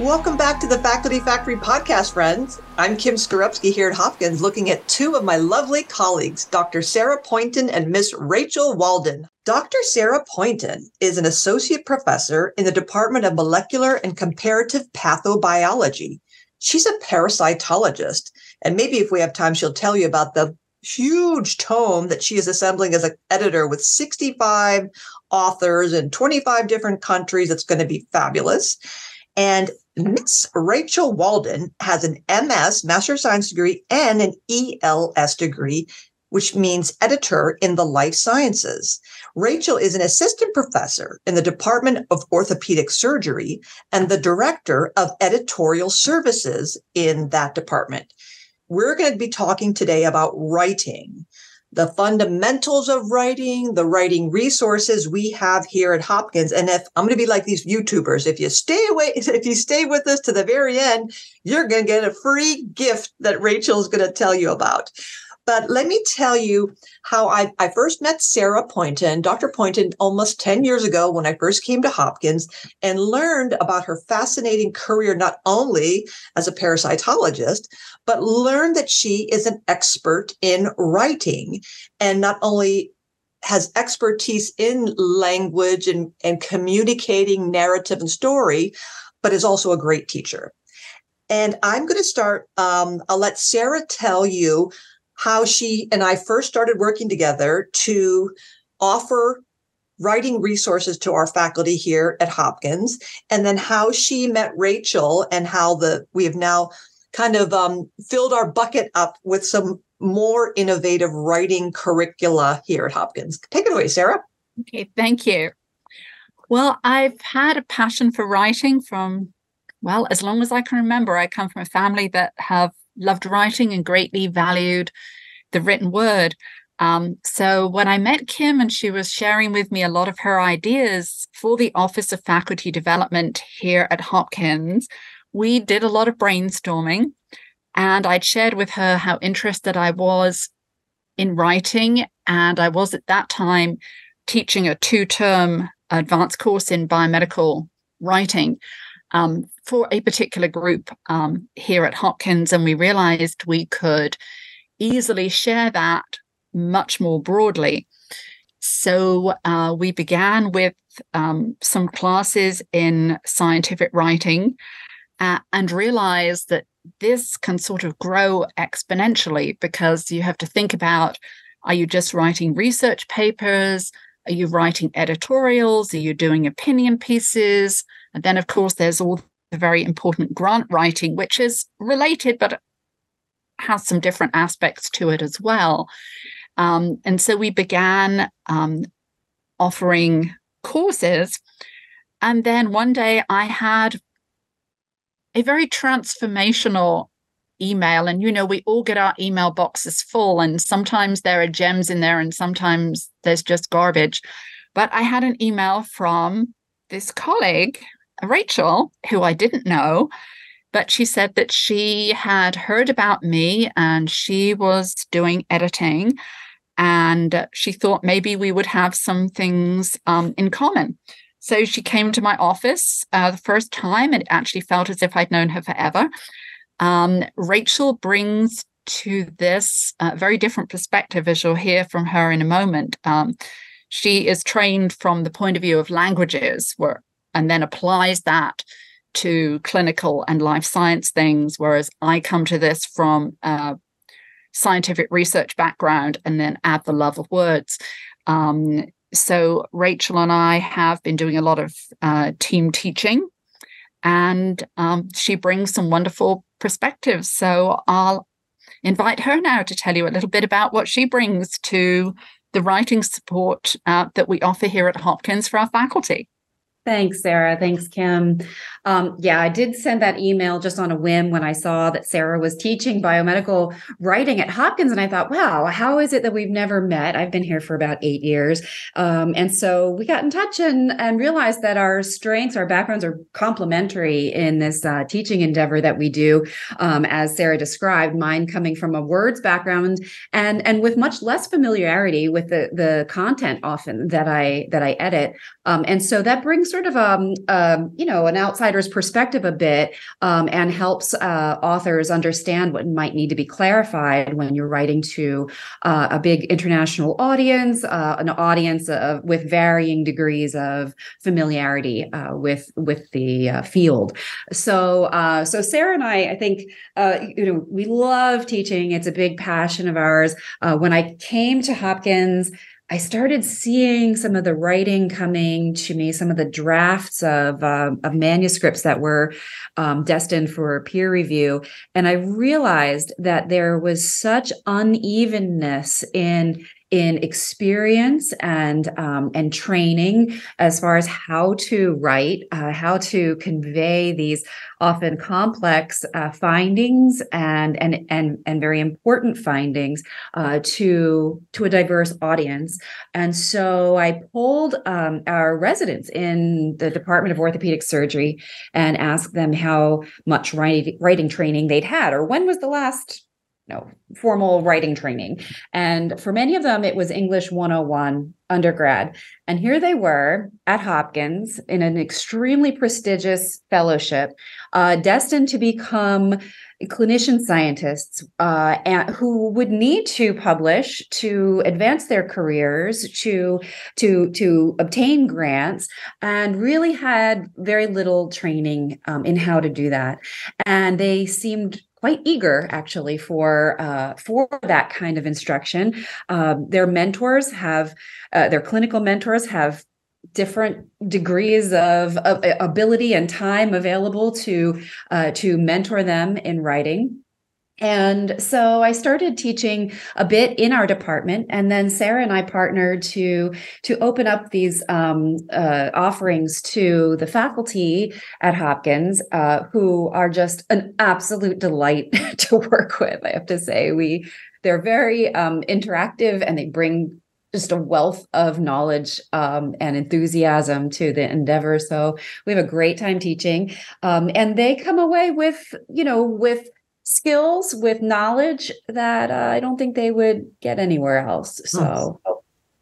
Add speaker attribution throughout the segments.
Speaker 1: Welcome back to the Faculty Factory podcast, friends. I'm Kim Skarupski here at Hopkins, looking at two of my lovely colleagues, Dr. Sarah Poynton and Miss Rachel Walden. Dr. Sarah Poynton is an associate professor in the Department of Molecular and Comparative Pathobiology. She's a parasitologist, and maybe if we have time, she'll tell you about the huge tome that she is assembling as an editor with 65 authors in 25 different countries. It's going to be fabulous. And Miss Rachel Walden has an MS, Master of Science degree, and an ELS degree, which means editor in the life sciences. Rachel is an assistant professor in the Department of Orthopedic Surgery and the director of editorial services in that department. We're going to be talking today about writing the fundamentals of writing, the writing resources we have here at Hopkins. And if I'm going to be like these YouTubers, if you stay away, if you stay with us to the very end, you're going to get a free gift that Rachel is going to tell you about. But let me tell you how I, I first met Sarah Poynton, Dr. Poynton, almost 10 years ago when I first came to Hopkins and learned about her fascinating career, not only as a parasitologist, but learned that she is an expert in writing and not only has expertise in language and, and communicating narrative and story, but is also a great teacher. And I'm going to start, um, I'll let Sarah tell you how she and I first started working together to offer writing resources to our faculty here at Hopkins, and then how she met Rachel and how the we have now kind of um, filled our bucket up with some more innovative writing curricula here at Hopkins. Take it away, Sarah.
Speaker 2: Okay, thank you. Well, I've had a passion for writing from, well, as long as I can remember. I come from a family that have loved writing and greatly valued the written word. Um, so when I met Kim and she was sharing with me a lot of her ideas for the Office of Faculty Development here at Hopkins, we did a lot of brainstorming. And I'd shared with her how interested I was in writing. And I was at that time teaching a two term advanced course in biomedical writing um, for a particular group um, here at Hopkins. And we realized we could easily share that much more broadly. So uh, we began with um, some classes in scientific writing uh, and realized that this can sort of grow exponentially because you have to think about are you just writing research papers? Are you writing editorials? Are you doing opinion pieces? And then, of course, there's all the very important grant writing, which is related but has some different aspects to it as well. Um, and so we began um, offering courses. And then one day I had a very transformational email. And, you know, we all get our email boxes full, and sometimes there are gems in there, and sometimes there's just garbage. But I had an email from this colleague, Rachel, who I didn't know, but she said that she had heard about me and she was doing editing. And she thought maybe we would have some things um, in common. So she came to my office uh, the first time, it actually felt as if I'd known her forever. Um, Rachel brings to this a very different perspective, as you'll hear from her in a moment. Um, she is trained from the point of view of languages, where, and then applies that to clinical and life science things, whereas I come to this from a scientific research background and then add the love of words. Um, so Rachel and I have been doing a lot of uh, team teaching, and um, she brings some wonderful perspectives. So I'll invite her now to tell you a little bit about what she brings to the writing support uh, that we offer here at Hopkins for our faculty.
Speaker 3: Thanks, Sarah. Thanks, Kim. Um, yeah, I did send that email just on a whim when I saw that Sarah was teaching biomedical writing at Hopkins. And I thought, wow, how is it that we've never met? I've been here for about eight years. Um, and so we got in touch and, and realized that our strengths, our backgrounds are complementary in this uh, teaching endeavor that we do. Um, as Sarah described, mine coming from a words background and, and with much less familiarity with the, the content often that I, that I edit. Um, and so that brings sort of um, um, you know an outsider's perspective a bit um, and helps uh, authors understand what might need to be clarified when you're writing to uh, a big international audience, uh, an audience of, with varying degrees of familiarity uh, with with the uh, field. So uh, so Sarah and I, I think you know we love teaching. It's a big passion of ours. when I came to Hopkins. I started seeing some of the writing coming to me, some of the drafts of, uh, of manuscripts that were um, destined for peer review. And I realized that there was such unevenness in in experience and um, and training as far as how to write, uh, how to convey these often complex uh, findings and and and and very important findings uh, to to a diverse audience. And so I polled um, our residents in the Department of Orthopedic Surgery and asked them how much writing, writing training they'd had, or when was the last no formal writing training. And for many of them, it was English 101 undergrad. And here they were at Hopkins in an extremely prestigious fellowship, uh, destined to become clinician scientists uh, and, who would need to publish to advance their careers, to to to obtain grants, and really had very little training um, in how to do that. And they seemed quite eager actually for uh, for that kind of instruction. Uh, their mentors have uh, their clinical mentors have different degrees of, of, ability and time available to uh, to mentor them in writing and so I started teaching a bit in our department, and then Sarah and I partnered to to open up these um, uh, offerings to the faculty at Hopkins, uh, who are just an absolute delight to work with. I have to say, we they're very um, interactive, and they bring just a wealth of knowledge um, and enthusiasm to the endeavor. So we have a great time teaching, um, and they come away with you know with skills with knowledge that uh, I don't think they would get anywhere else. So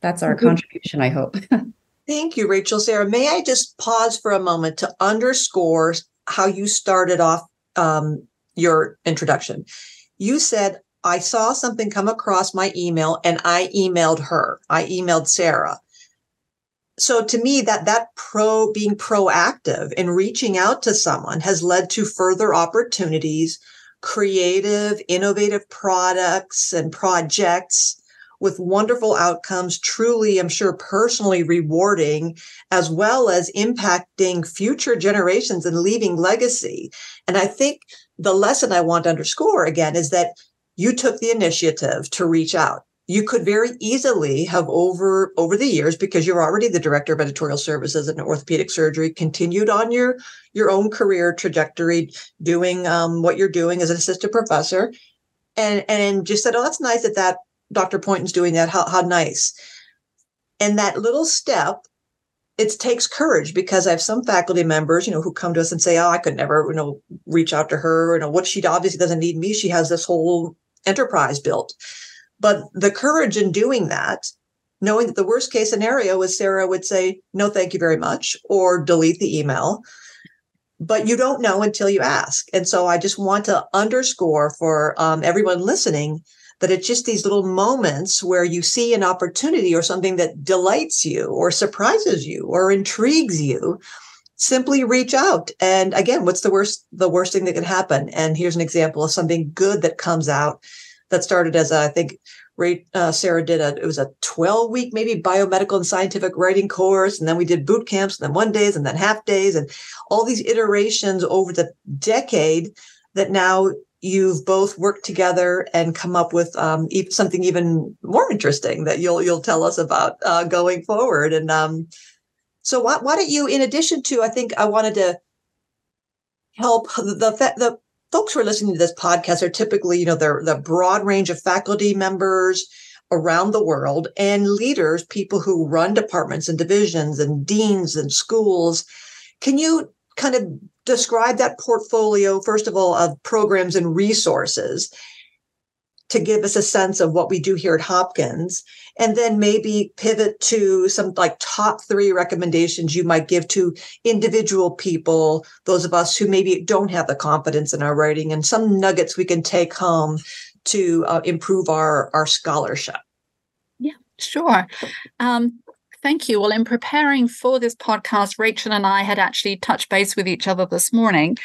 Speaker 3: that's our contribution, I hope.
Speaker 1: Thank you, Rachel. Sarah, may I just pause for a moment to underscore how you started off um, your introduction? You said, I saw something come across my email and I emailed her. I emailed Sarah. So to me, that that pro being proactive in reaching out to someone has led to further opportunities creative, innovative products and projects with wonderful outcomes, truly, I'm sure, personally rewarding, as well as impacting future generations and leaving legacy. And I think the lesson I want to underscore again is that you took the initiative to reach out you could very easily have over over the years because you're already the director of editorial services in orthopedic surgery continued on your your own career trajectory doing um, what you're doing as an assistant professor and and just said oh that's nice that that dr poynton's doing that how, how nice and that little step it takes courage because I have some faculty members, you know, who come to us and say, "Oh, I could never, you know, reach out to her. You know, what she obviously doesn't need me. She has this whole enterprise built." But the courage in doing that, knowing that the worst case scenario is Sarah would say, no, thank you very much, or delete the email. But you don't know until you ask. And so I just want to underscore for um, everyone listening that it's just these little moments where you see an opportunity or something that delights you or surprises you or intrigues you simply reach out and again what's the worst the worst thing that can happen and here's an example of something good that comes out that started as a, I think Ray, uh, Sarah did a, it was a 12 week, maybe biomedical and scientific writing course. And then we did boot camps and then one days and then half days and all these iterations over the decade that now you've both worked together and come up with um, something even more interesting that you'll, you'll tell us about uh, going forward. And um, so why, why don't you, in addition to, I think I wanted to help the, the folks who are listening to this podcast are typically, you know, they're the broad range of faculty members around the world and leaders, people who run departments and divisions and deans and schools. Can you kind of describe that portfolio, first of all, of programs and resources? to give us a sense of what we do here at Hopkins, and then maybe pivot to some like top three recommendations you might give to individual people, those of us who maybe don't have the confidence in our writing, and some nuggets we can take home to uh, improve our our scholarship.
Speaker 2: Yeah, sure. Um, thank you. Well, in preparing for this podcast, Rachel and I had actually touched base with each other this morning.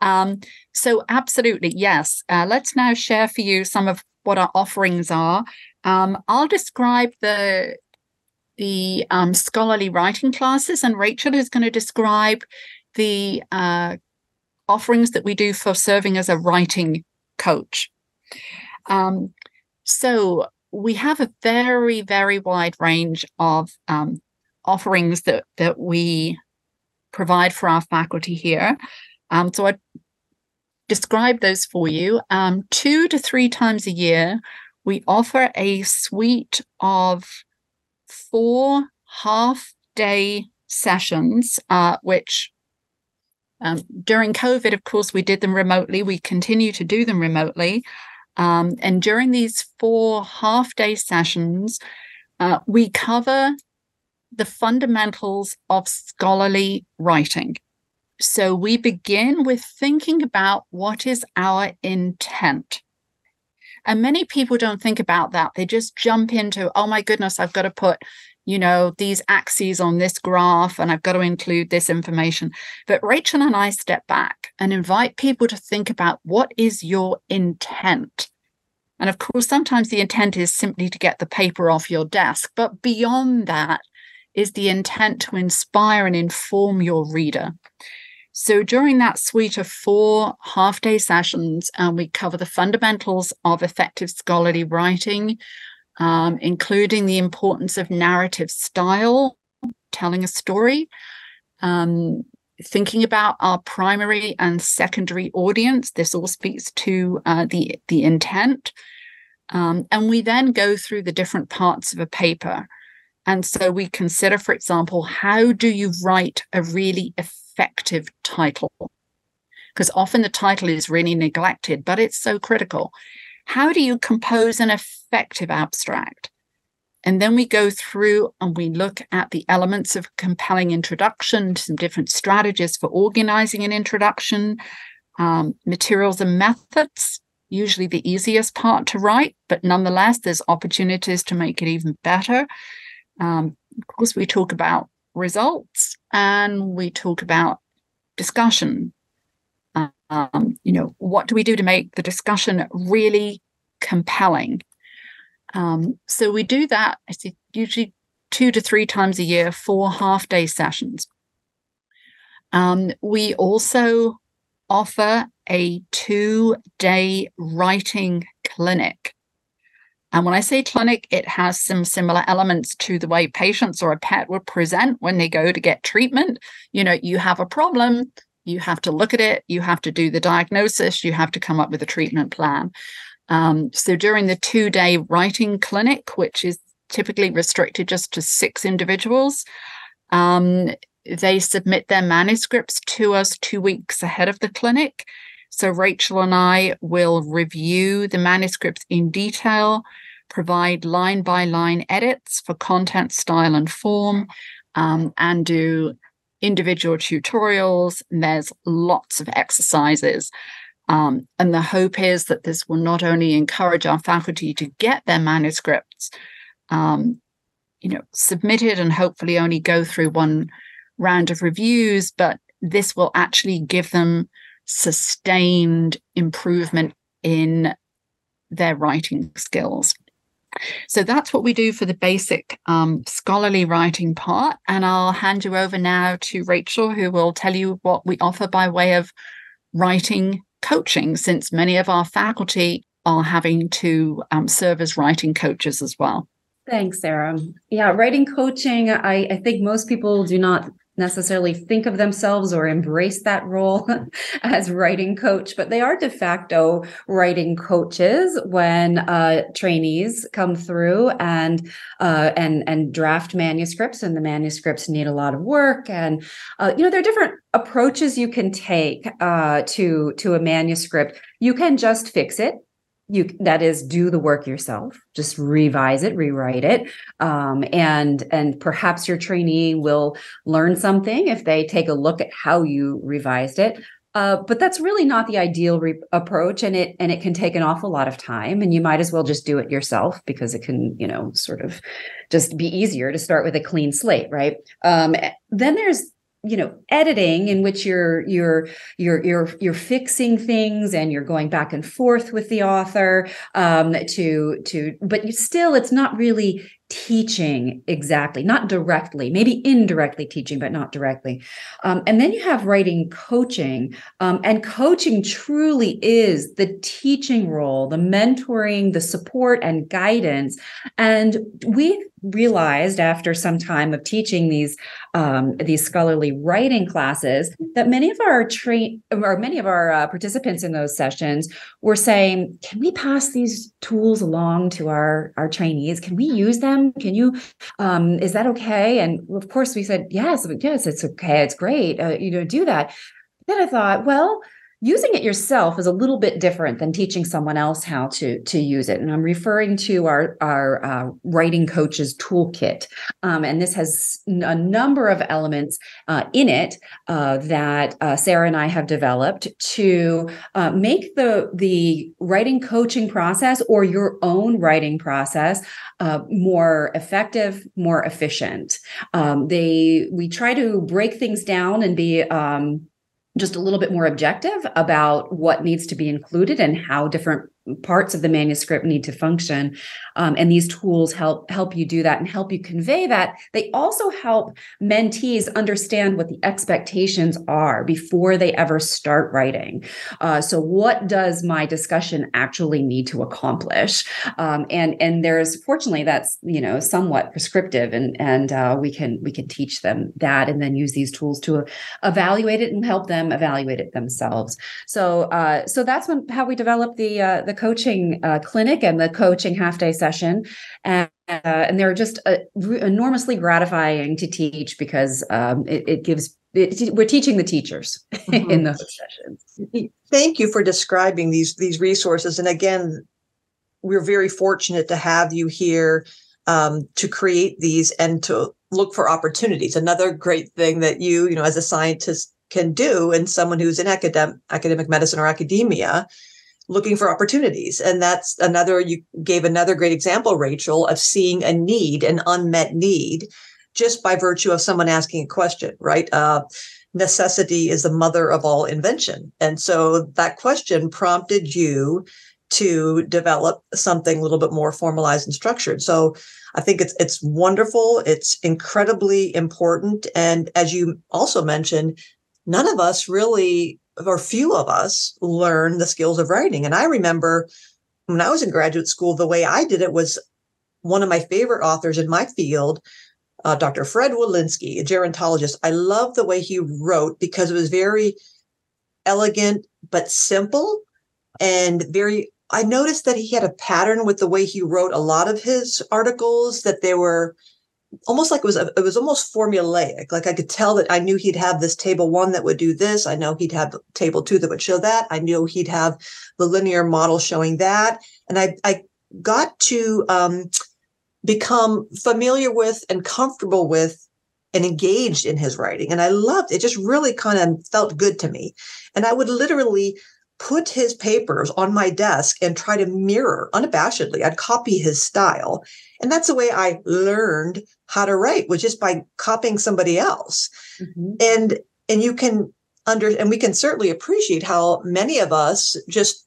Speaker 2: Um, so, absolutely, yes. Uh, let's now share for you some of what our offerings are. Um, I'll describe the the um, scholarly writing classes, and Rachel is going to describe the uh, offerings that we do for serving as a writing coach. Um, so we have a very, very wide range of um, offerings that that we provide for our faculty here. Um, so I describe those for you. Um, two to three times a year, we offer a suite of four half day sessions, uh, which um, during COVID, of course, we did them remotely. We continue to do them remotely. Um, and during these four half day sessions, uh, we cover the fundamentals of scholarly writing. So we begin with thinking about what is our intent. And many people don't think about that. They just jump into, oh my goodness, I've got to put, you know, these axes on this graph and I've got to include this information. But Rachel and I step back and invite people to think about what is your intent? And of course, sometimes the intent is simply to get the paper off your desk. But beyond that is the intent to inspire and inform your reader. So during that suite of four half day sessions, um, we cover the fundamentals of effective scholarly writing, um, including the importance of narrative style, telling a story, um, thinking about our primary and secondary audience. This all speaks to uh, the, the intent. Um, and we then go through the different parts of a paper. And so we consider, for example, how do you write a really effective effective title. Because often the title is really neglected, but it's so critical. How do you compose an effective abstract? And then we go through and we look at the elements of compelling introduction, some different strategies for organizing an introduction, um, materials and methods, usually the easiest part to write, but nonetheless, there's opportunities to make it even better. Um, of course, we talk about results and we talk about discussion. Um, you know, what do we do to make the discussion really compelling? Um, so we do that usually two to three times a year, four half day sessions. Um, we also offer a two day writing clinic. And when I say clinic, it has some similar elements to the way patients or a pet would present when they go to get treatment. You know, you have a problem, you have to look at it, you have to do the diagnosis, you have to come up with a treatment plan. Um, so during the two day writing clinic, which is typically restricted just to six individuals, um, they submit their manuscripts to us two weeks ahead of the clinic. So Rachel and I will review the manuscripts in detail, provide line by line edits for content, style, and form, um, and do individual tutorials. And there's lots of exercises. Um, and the hope is that this will not only encourage our faculty to get their manuscripts, um, you know, submitted and hopefully only go through one round of reviews, but this will actually give them sustained improvement in their writing skills. So that's what we do for the basic um, scholarly writing part. And I'll hand you over now to Rachel, who will tell you what we offer by way of writing coaching, since many of our faculty are having to um, serve as writing coaches as well.
Speaker 3: Thanks, Sarah. Yeah, writing coaching, I, I think most people do not necessarily think of themselves or embrace that role as writing coach, but they are de facto writing coaches when uh, trainees come through and uh, and and draft manuscripts, and the manuscripts need a lot of work. And uh, you know there are different approaches you can take uh, to to a manuscript. You can just fix it you that is do the work yourself just revise it rewrite it um, and and perhaps your trainee will learn something if they take a look at how you revised it. Uh, but that's really not the ideal re- approach and it and it can take an awful lot of time and you might as well just do it yourself because it can you know sort of just be easier to start with a clean slate right? Um, then there's you know editing in which you're you're you're you're you're fixing things and you're going back and forth with the author um, to to but you still it's not really teaching exactly, not directly, maybe indirectly teaching, but not directly. Um, and then you have writing coaching. Um, and coaching truly is the teaching role, the mentoring, the support and guidance. And we realized after some time of teaching these um, these scholarly writing classes that many of our train or many of our uh, participants in those sessions were saying, "Can we pass these tools along to our our trainees? Can we use them?" Can you, um, is that okay? And of course we said, yes, yes, it's okay. It's great. Uh, you know, do that. Then I thought, well, using it yourself is a little bit different than teaching someone else how to to use it. And i'm referring to our our uh, writing coaches toolkit. Um, and this has a number of elements uh, in it uh, that uh, sarah and i have developed to uh, make the the writing coaching process or your own writing process uh, more effective more efficient. Um, they we try to break things down and be um, just a little bit more objective about what needs to be included and how different parts of the manuscript need to function. Um, and these tools help help you do that and help you convey that. They also help mentees understand what the expectations are before they ever start writing. Uh, so what does my discussion actually need to accomplish? Um, and and there's fortunately that's you know somewhat prescriptive and and uh, we can we can teach them that and then use these tools to evaluate it and help them evaluate it themselves. So uh, so that's when, how we develop the uh, the the coaching uh, clinic and the coaching half day session. And, uh, and they're just uh, enormously gratifying to teach because um, it, it, gives, it, we're teaching the teachers mm-hmm. in those sessions.
Speaker 1: Thank you for describing these, these resources. And again, we're very fortunate to have you here um, to create these and to look for opportunities. Another great thing that you, you know, as a scientist can do and someone who's in academic academic medicine or academia looking for opportunities. And that's another, you gave another great example, Rachel, of seeing a need, an unmet need, just by virtue of someone asking a question, right? Uh, necessity is the mother of all invention. And so that question prompted you to develop something a little bit more formalized and structured. So I think it's it's wonderful. It's incredibly important. And as you also mentioned, none of us really or few of us learn the skills of writing. And I remember when I was in graduate school, the way I did it was one of my favorite authors in my field, uh, Dr. Fred Wolinsky, a gerontologist. I love the way he wrote because it was very elegant but simple and very I noticed that he had a pattern with the way he wrote a lot of his articles that they were almost like it was a, it was almost formulaic. Like I could tell that I knew he'd have this table one that would do this. I know he'd have table two that would show that. I knew he'd have the linear model showing that, and I I got to um, become familiar with and comfortable with and engaged in his writing, and I loved it. Just really kind of felt good to me, and I would literally put his papers on my desk and try to mirror unabashedly. I'd copy his style. And that's the way I learned how to write was just by copying somebody else. Mm-hmm. And and you can under and we can certainly appreciate how many of us just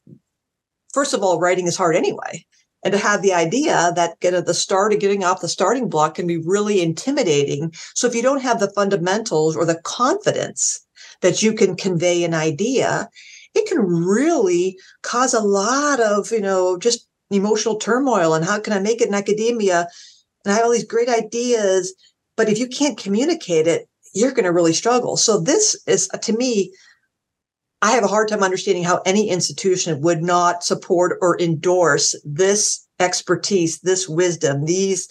Speaker 1: first of all writing is hard anyway. And to have the idea that get at the start of getting off the starting block can be really intimidating. So if you don't have the fundamentals or the confidence that you can convey an idea, it can really cause a lot of, you know, just emotional turmoil and how can I make it in academia? And I have all these great ideas, but if you can't communicate it, you're going to really struggle. So this is uh, to me, I have a hard time understanding how any institution would not support or endorse this expertise, this wisdom, these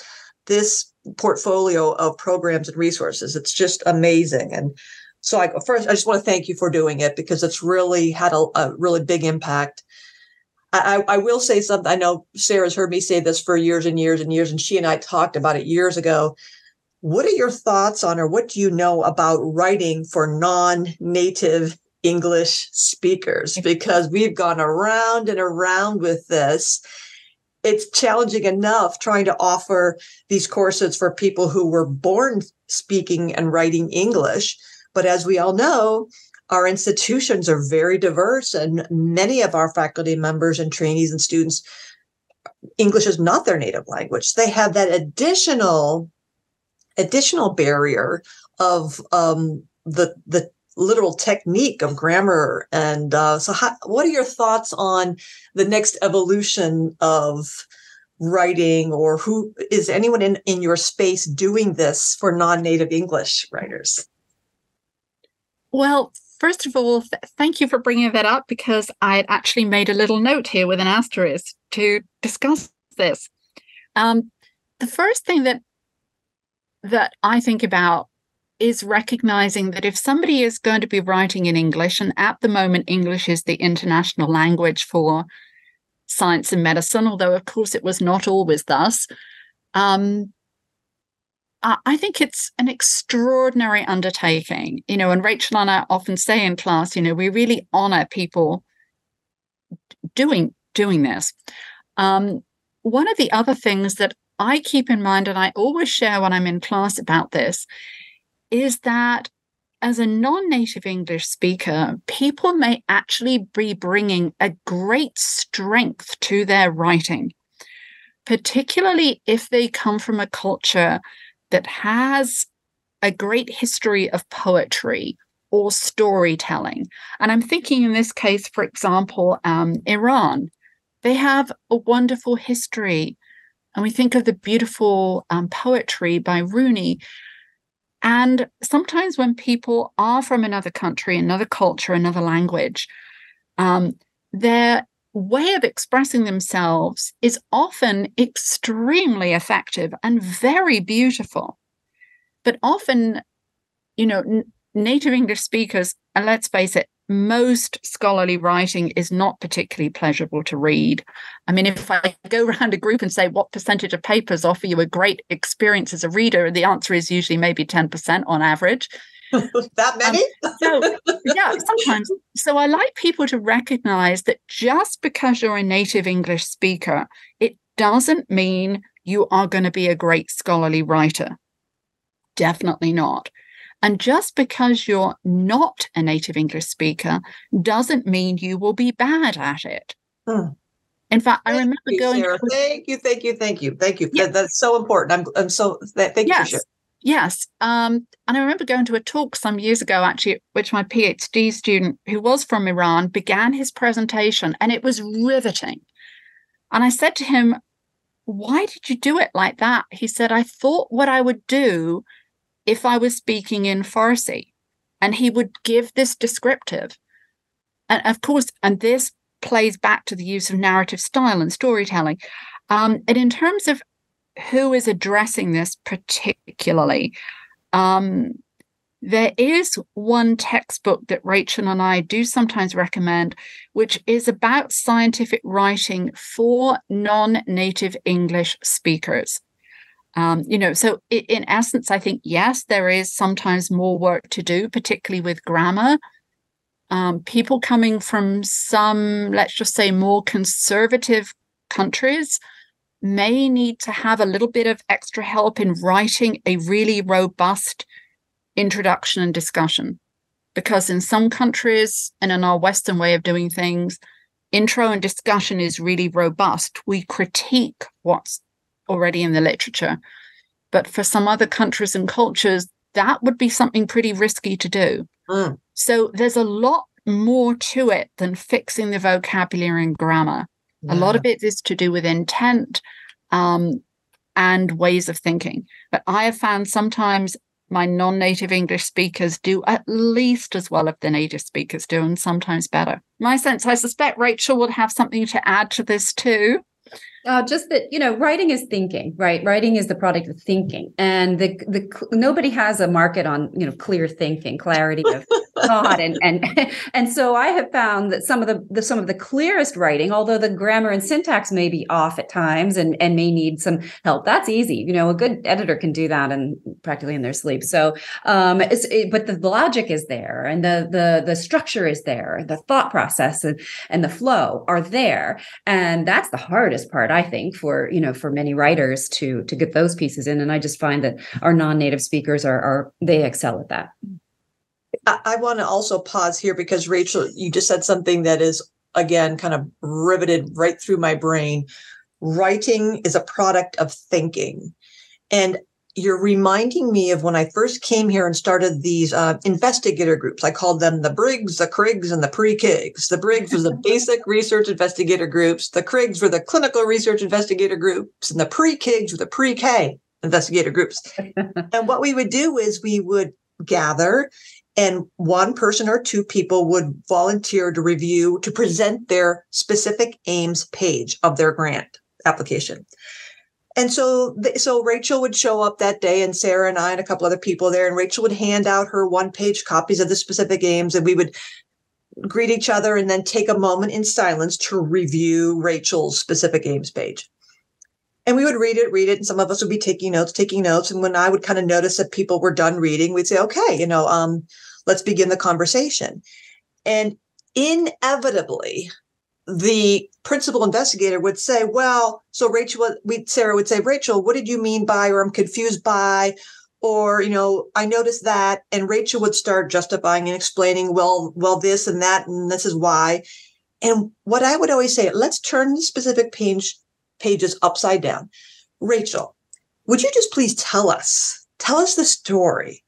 Speaker 1: this portfolio of programs and resources. It's just amazing. And so I first, I just want to thank you for doing it because it's really had a, a really big impact. I, I will say something. I know Sarah's heard me say this for years and years and years, and she and I talked about it years ago. What are your thoughts on, or what do you know about writing for non native English speakers? Because we've gone around and around with this. It's challenging enough trying to offer these courses for people who were born speaking and writing English. But as we all know, our institutions are very diverse, and many of our faculty members and trainees and students, English is not their native language. They have that additional additional barrier of um, the the literal technique of grammar and uh, so how, what are your thoughts on the next evolution of writing or who is anyone in, in your space doing this for non-native english writers
Speaker 2: well first of all th- thank you for bringing that up because i had actually made a little note here with an asterisk to discuss this um, the first thing that that I think about is recognizing that if somebody is going to be writing in English, and at the moment, English is the international language for science and medicine, although, of course, it was not always thus. Um, I think it's an extraordinary undertaking, you know, and Rachel and I often say in class, you know, we really honor people doing doing this. Um, one of the other things that I keep in mind, and I always share when I'm in class about this, is that as a non native English speaker, people may actually be bringing a great strength to their writing, particularly if they come from a culture that has a great history of poetry or storytelling. And I'm thinking in this case, for example, um, Iran. They have a wonderful history and we think of the beautiful um, poetry by Rumi. And sometimes when people are from another country, another culture, another language, um, their way of expressing themselves is often extremely effective and very beautiful. But often, you know, n- native English speakers, and let's face it, most scholarly writing is not particularly pleasurable to read. I mean, if I go around a group and say, what percentage of papers offer you a great experience as a reader? and The answer is usually maybe 10% on average.
Speaker 1: that many?
Speaker 2: Um, so, yeah, sometimes. So I like people to recognize that just because you're a native English speaker, it doesn't mean you are going to be a great scholarly writer. Definitely not. And just because you're not a native English speaker doesn't mean you will be bad at it. Hmm. In fact, thank I remember
Speaker 1: you,
Speaker 2: going.
Speaker 1: Sarah. Thank you, thank you, thank you, thank you. Yeah. That, that's so important. I'm, I'm so that, thank
Speaker 2: yes.
Speaker 1: you.
Speaker 2: Yes. Um, and I remember going to a talk some years ago, actually, which my PhD student, who was from Iran, began his presentation, and it was riveting. And I said to him, Why did you do it like that? He said, I thought what I would do if I was speaking in Farsi. And he would give this descriptive. And of course, and this plays back to the use of narrative style and storytelling. Um, and in terms of who is addressing this particularly, um, there is one textbook that Rachel and I do sometimes recommend, which is about scientific writing for non native English speakers. Um, you know, so in essence, I think, yes, there is sometimes more work to do, particularly with grammar. Um, people coming from some, let's just say, more conservative countries may need to have a little bit of extra help in writing a really robust introduction and discussion. Because in some countries and in our Western way of doing things, intro and discussion is really robust. We critique what's already in the literature. But for some other countries and cultures, that would be something pretty risky to do. Mm. So there's a lot more to it than fixing the vocabulary and grammar. Yeah. A lot of it is to do with intent um, and ways of thinking. But I have found sometimes my non native English speakers do at least as well as the native speakers do, and sometimes better. My sense, I suspect Rachel would have something to add to this too.
Speaker 3: Uh, just that you know, writing is thinking, right? Writing is the product of thinking, and the the nobody has a market on you know clear thinking, clarity of God, and and and so I have found that some of the, the some of the clearest writing, although the grammar and syntax may be off at times and and may need some help, that's easy. You know, a good editor can do that and practically in their sleep. So, um, it, but the logic is there, and the the the structure is there, the thought process and and the flow are there, and that's the hardest part, I think, for you know for many writers to to get those pieces in. And I just find that our non-native speakers are are they excel at that.
Speaker 1: I, I want to also pause here because Rachel, you just said something that is again kind of riveted right through my brain. Writing is a product of thinking. And you're reminding me of when I first came here and started these uh, investigator groups. I called them the Briggs, the Criggs, and the pre-Kigs. The Briggs was the basic research investigator groups. The Criggs were the clinical research investigator groups, and the pre-Kigs were the pre-K investigator groups. and what we would do is we would gather and one person or two people would volunteer to review to present their specific aims page of their grant application. And so so rachel would show up that day and sarah and i and a couple other people there and rachel would hand out her one page copies of the specific aims and we would greet each other and then take a moment in silence to review rachel's specific aims page and we would read it, read it, and some of us would be taking notes, taking notes. And when I would kind of notice that people were done reading, we'd say, okay, you know, um, let's begin the conversation. And inevitably, the principal investigator would say, well, so Rachel, we Sarah would say, Rachel, what did you mean by, or I'm confused by, or, you know, I noticed that. And Rachel would start justifying and explaining, well, well, this and that, and this is why. And what I would always say, let's turn the specific page pages upside down. Rachel, would you just please tell us, tell us the story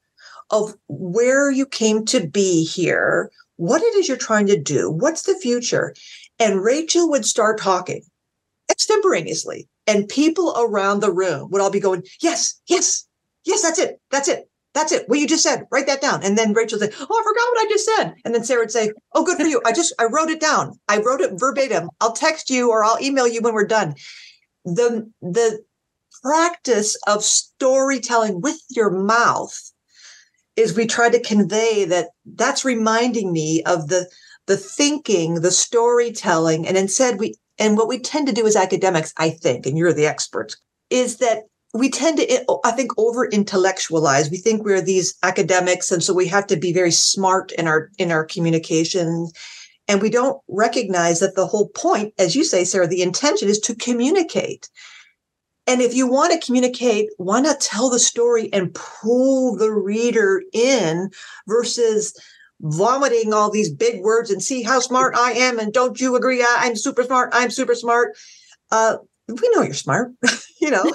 Speaker 1: of where you came to be here, what it is you're trying to do, what's the future? And Rachel would start talking extemporaneously, and people around the room would all be going, Yes, yes, yes, that's it, that's it. That's it. What you just said, write that down. And then Rachel would say, Oh, I forgot what I just said. And then Sarah would say, Oh, good for you. I just, I wrote it down. I wrote it verbatim. I'll text you or I'll email you when we're done. The, the practice of storytelling with your mouth is we try to convey that that's reminding me of the the thinking, the storytelling, and instead we and what we tend to do as academics, I think, and you're the experts, is that we tend to, I think, over intellectualize. We think we're these academics, and so we have to be very smart in our in our communication, and we don't recognize that the whole point, as you say, Sarah, the intention is to communicate. And if you want to communicate, why not tell the story and pull the reader in versus vomiting all these big words and see how smart I am and don't you agree? I'm super smart. I'm super smart. Uh, we know you're smart, you know.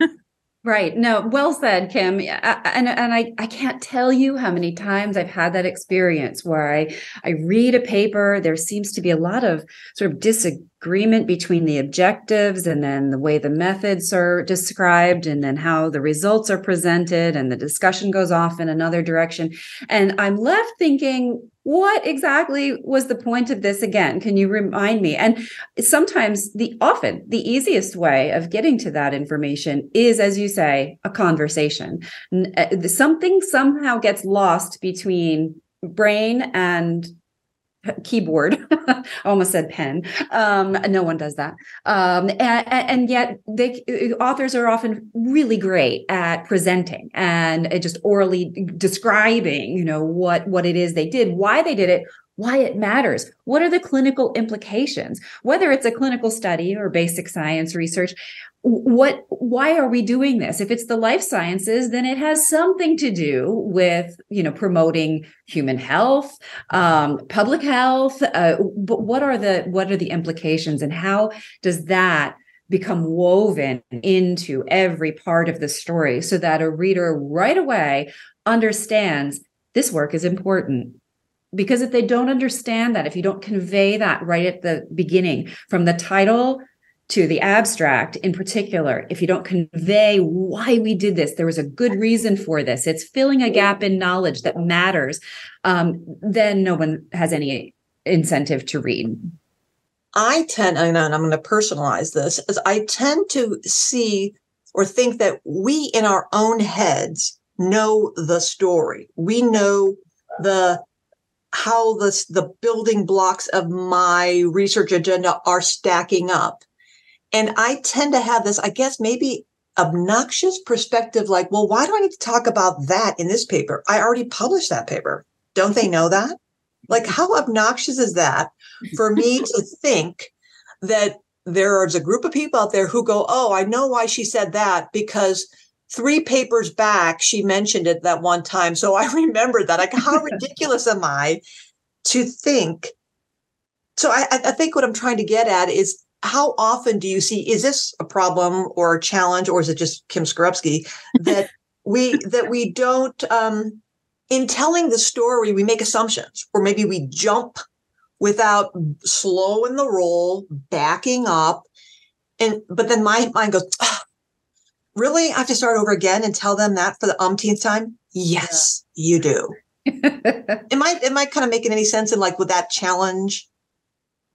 Speaker 3: Right. No, well said, Kim. And and I, I can't tell you how many times I've had that experience where I I read a paper, there seems to be a lot of sort of disagreement between the objectives and then the way the methods are described and then how the results are presented and the discussion goes off in another direction. And I'm left thinking, what exactly was the point of this again? Can you remind me? And sometimes the often the easiest way of getting to that information is as you say a conversation. Uh, something somehow gets lost between brain and keyboard. I almost said pen. Um, no one does that. Um, and, and, yet they authors are often really great at presenting and just orally describing you know what what it is they did why they did it why it matters. What are the clinical implications? Whether it's a clinical study or basic science research, what why are we doing this if it's the life sciences then it has something to do with you know promoting human health um, public health uh, but what are the what are the implications and how does that become woven into every part of the story so that a reader right away understands this work is important because if they don't understand that if you don't convey that right at the beginning from the title to the abstract in particular, if you don't convey why we did this, there was a good reason for this, it's filling a gap in knowledge that matters, um, then no one has any incentive to read.
Speaker 1: I tend, and I'm going to personalize this, as I tend to see or think that we in our own heads know the story. We know the how the, the building blocks of my research agenda are stacking up. And I tend to have this, I guess, maybe obnoxious perspective like, well, why do I need to talk about that in this paper? I already published that paper. Don't they know that? Like, how obnoxious is that for me to think that there's a group of people out there who go, oh, I know why she said that because three papers back, she mentioned it that one time. So I remember that. Like, how ridiculous am I to think? So I, I think what I'm trying to get at is how often do you see is this a problem or a challenge, or is it just Kim Skarupski that we that we don't um, in telling the story we make assumptions, or maybe we jump without slowing the roll, backing up, and but then my mind goes. Oh, really? I have to start over again and tell them that for the umpteenth time? Yes, yeah. you do. am I am I kind of making any sense in like with that challenge?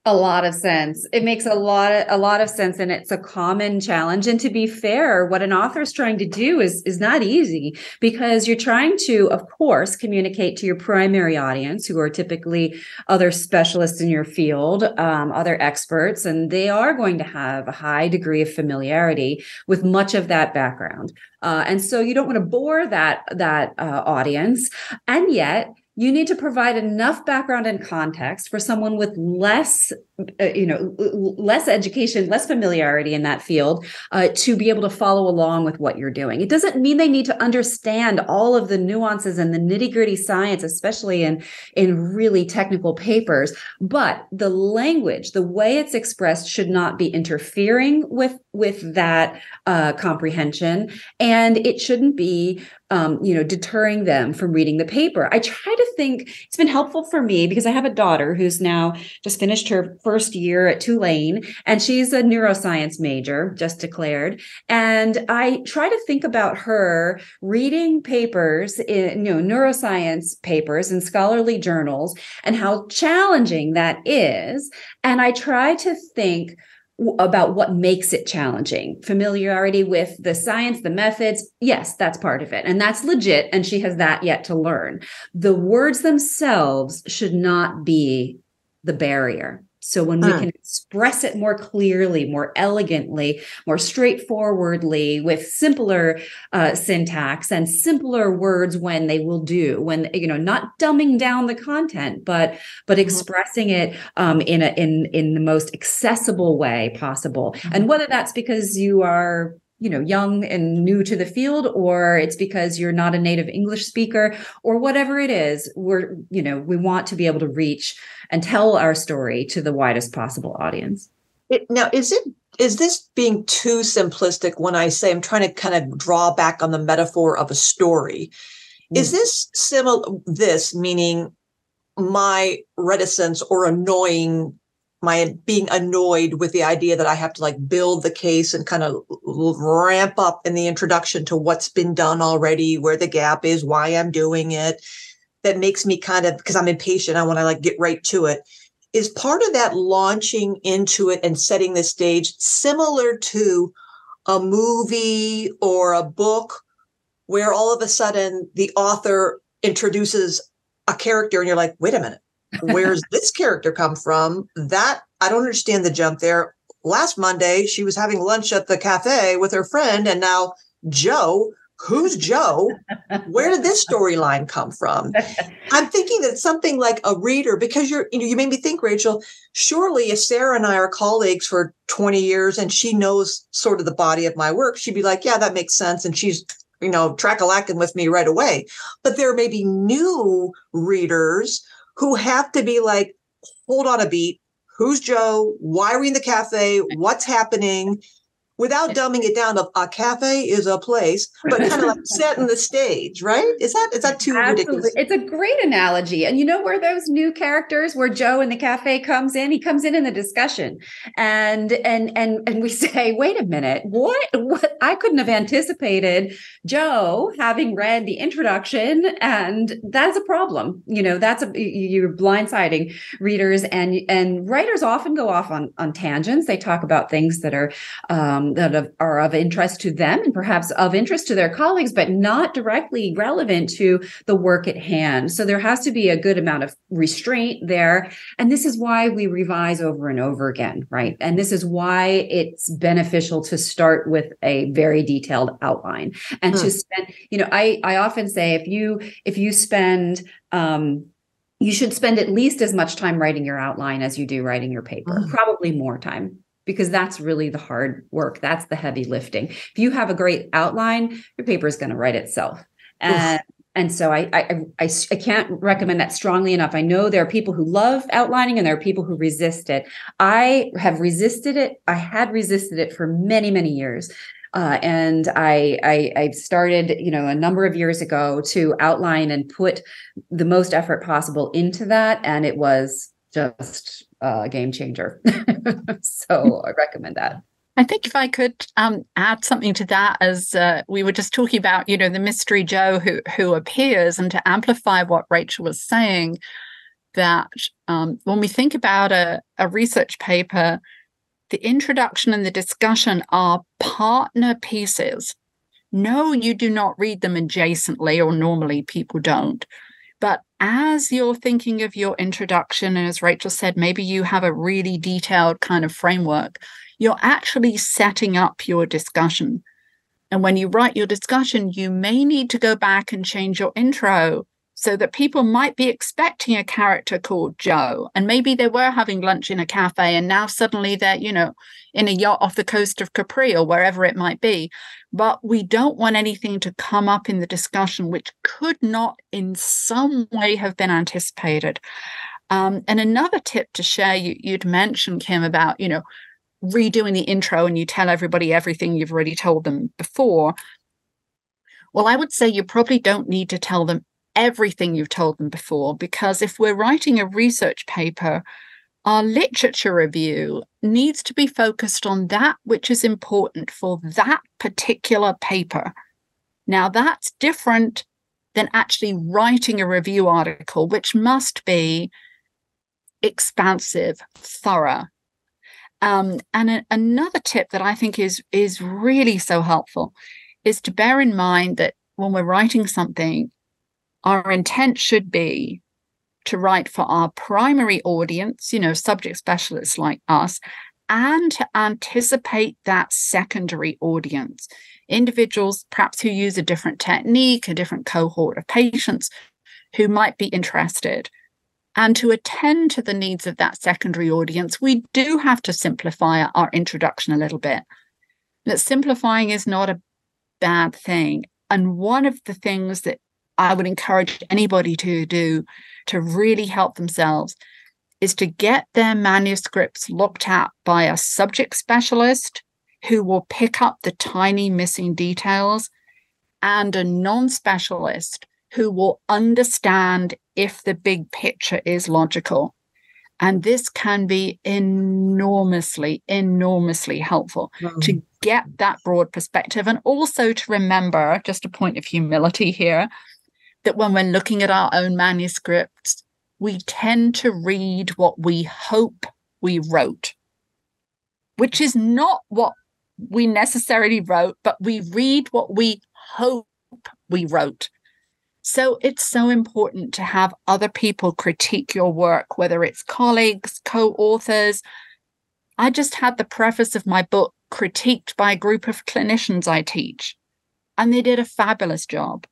Speaker 3: A lot of sense. It makes a lot of, a lot of sense and it's a common challenge. And to be fair what an author is trying to do is is not easy because you're trying to of course communicate to your primary audience who are typically other specialists in your field um, other experts and they are going to have a high degree of familiarity with much of that background. Uh, and so you don't want to bore that that uh, audience. And yet you need to provide enough background and context for someone with less uh, you know less education less familiarity in that field uh, to be able to follow along with what you're doing. It doesn't mean they need to understand all of the nuances and the nitty gritty science especially in in really technical papers but the language the way it's expressed should not be interfering with with that uh, comprehension and it shouldn't be um, you know, deterring them from reading the paper. I try to think it's been helpful for me because I have a daughter who's now just finished her first year at Tulane, and she's a neuroscience major, just declared. And I try to think about her reading papers in, you know, neuroscience papers and scholarly journals and how challenging that is. And I try to think about what makes it challenging. Familiarity with the science, the methods. Yes, that's part of it. And that's legit. And she has that yet to learn. The words themselves should not be the barrier. So when we can express it more clearly, more elegantly, more straightforwardly, with simpler uh, syntax and simpler words when they will do, when you know, not dumbing down the content, but but mm-hmm. expressing it um, in a in in the most accessible way possible. Mm-hmm. And whether that's because you are you know young and new to the field or it's because you're not a native english speaker or whatever it is we're you know we want to be able to reach and tell our story to the widest possible audience
Speaker 1: it, now is it is this being too simplistic when i say i'm trying to kind of draw back on the metaphor of a story mm. is this similar this meaning my reticence or annoying my being annoyed with the idea that I have to like build the case and kind of ramp up in the introduction to what's been done already, where the gap is, why I'm doing it. That makes me kind of because I'm impatient. I want to like get right to it. Is part of that launching into it and setting the stage similar to a movie or a book where all of a sudden the author introduces a character and you're like, wait a minute Where's this character come from? That I don't understand the jump there. Last Monday, she was having lunch at the cafe with her friend, and now Joe, who's Joe? Where did this storyline come from? I'm thinking that something like a reader, because you're, you know, you made me think, Rachel, surely if Sarah and I are colleagues for 20 years and she knows sort of the body of my work, she'd be like, yeah, that makes sense. And she's, you know, track a lacking with me right away. But there may be new readers who have to be like, hold on a beat. Who's Joe? Why are we in the cafe? What's happening? Without dumbing it down of a cafe is a place, but kind of like setting the stage, right? Is that is that too Absolutely. ridiculous?
Speaker 3: It's a great analogy. And you know where those new characters where Joe in the cafe comes in? He comes in in the discussion. And and and and we say, "Wait a minute. What what I couldn't have anticipated Joe having read the introduction and that's a problem. You know, that's a you're blindsiding readers and and writers often go off on on tangents. They talk about things that are um um, that are of interest to them and perhaps of interest to their colleagues, but not directly relevant to the work at hand. So there has to be a good amount of restraint there. And this is why we revise over and over again, right? And this is why it's beneficial to start with a very detailed outline and hmm. to spend, you know, I, I often say if you, if you spend, um, you should spend at least as much time writing your outline as you do writing your paper, mm. probably more time because that's really the hard work. That's the heavy lifting. If you have a great outline, your paper is going to write itself. And, and so I, I, I, I can't recommend that strongly enough. I know there are people who love outlining and there are people who resist it. I have resisted it. I had resisted it for many, many years. Uh, and I, I I started you know a number of years ago to outline and put the most effort possible into that, and it was just a game changer. so I recommend that.
Speaker 2: I think if I could um, add something to that, as uh, we were just talking about, you know, the mystery Joe who who appears, and to amplify what Rachel was saying, that um, when we think about a, a research paper, the introduction and the discussion are partner pieces. No, you do not read them adjacently, or normally people don't. But as you're thinking of your introduction, and as Rachel said, maybe you have a really detailed kind of framework, you're actually setting up your discussion. And when you write your discussion, you may need to go back and change your intro so that people might be expecting a character called Joe. And maybe they were having lunch in a cafe and now suddenly they're, you know, in a yacht off the coast of Capri or wherever it might be. But we don't want anything to come up in the discussion which could not in some way have been anticipated. Um, and another tip to share, you, you'd mentioned, Kim, about, you know, redoing the intro and you tell everybody everything you've already told them before. Well, I would say you probably don't need to tell them everything you've told them before, because if we're writing a research paper, our literature review needs to be focused on that which is important for that particular paper. Now, that's different than actually writing a review article, which must be expansive, thorough. Um, and a- another tip that I think is is really so helpful is to bear in mind that when we're writing something, our intent should be to write for our primary audience, you know, subject specialists like us, and to anticipate that secondary audience, individuals perhaps who use a different technique, a different cohort of patients who might be interested. And to attend to the needs of that secondary audience, we do have to simplify our introduction a little bit. That simplifying is not a bad thing. And one of the things that I would encourage anybody to do to really help themselves is to get their manuscripts looked at by a subject specialist who will pick up the tiny missing details and a non specialist who will understand if the big picture is logical. And this can be enormously, enormously helpful mm. to get that broad perspective and also to remember just a point of humility here that when we're looking at our own manuscripts, we tend to read what we hope we wrote, which is not what we necessarily wrote, but we read what we hope we wrote. So it's so important to have other people critique your work, whether it's colleagues, co authors. I just had the preface of my book critiqued by a group of clinicians I teach, and they did a fabulous job.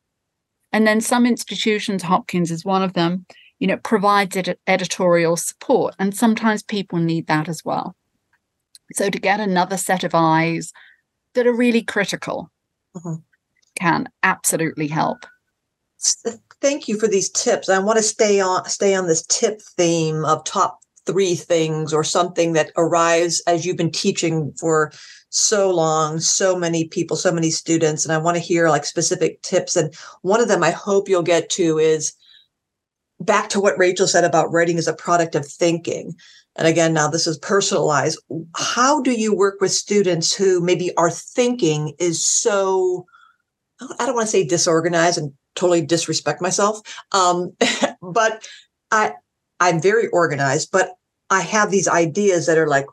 Speaker 2: And then some institutions, Hopkins is one of them, you know, provides ed- editorial support. And sometimes people need that as well. So to get another set of eyes that are really critical mm-hmm. can absolutely help.
Speaker 1: Thank you for these tips. I want to stay on stay on this tip theme of top three things or something that arrives as you've been teaching for so long, so many people, so many students, and I want to hear like specific tips. And one of them I hope you'll get to is back to what Rachel said about writing as a product of thinking. And again, now this is personalized. How do you work with students who maybe our thinking is so, I don't want to say disorganized and totally disrespect myself. Um, but I, I'm very organized, but I have these ideas that are like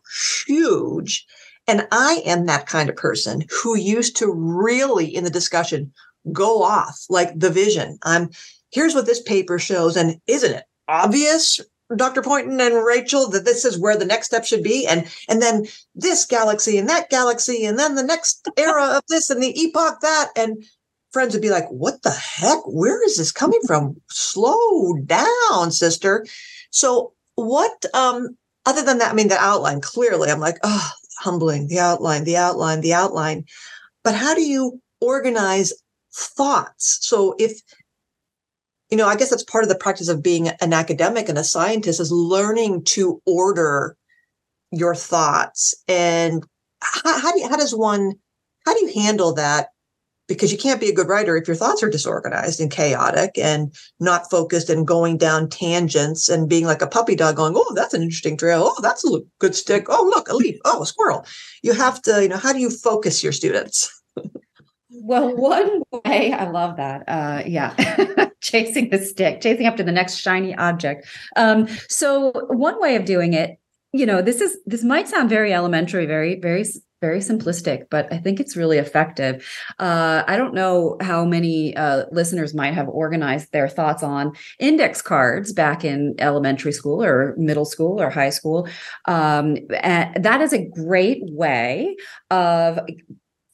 Speaker 1: huge And I am that kind of person who used to really in the discussion go off like the vision. I'm here's what this paper shows. And isn't it obvious, Dr. Poynton and Rachel, that this is where the next step should be? And and then this galaxy and that galaxy, and then the next era of this and the epoch that. And friends would be like, what the heck? Where is this coming from? Slow down, sister. So what um other than that, I mean the outline, clearly I'm like, oh, humbling, the outline, the outline, the outline. But how do you organize thoughts? So if you know, I guess that's part of the practice of being an academic and a scientist is learning to order your thoughts. And how, how do you, how does one how do you handle that because you can't be a good writer if your thoughts are disorganized and chaotic and not focused and going down tangents and being like a puppy dog going, oh, that's an interesting trail. Oh, that's a good stick. Oh, look, a leaf. Oh, a squirrel. You have to, you know, how do you focus your students?
Speaker 3: well, one way, I love that. Uh, yeah, chasing the stick, chasing up to the next shiny object. Um, so, one way of doing it, you know, this is this might sound very elementary, very, very very simplistic, but I think it's really effective. Uh, I don't know how many uh, listeners might have organized their thoughts on index cards back in elementary school or middle school or high school. Um, and that is a great way of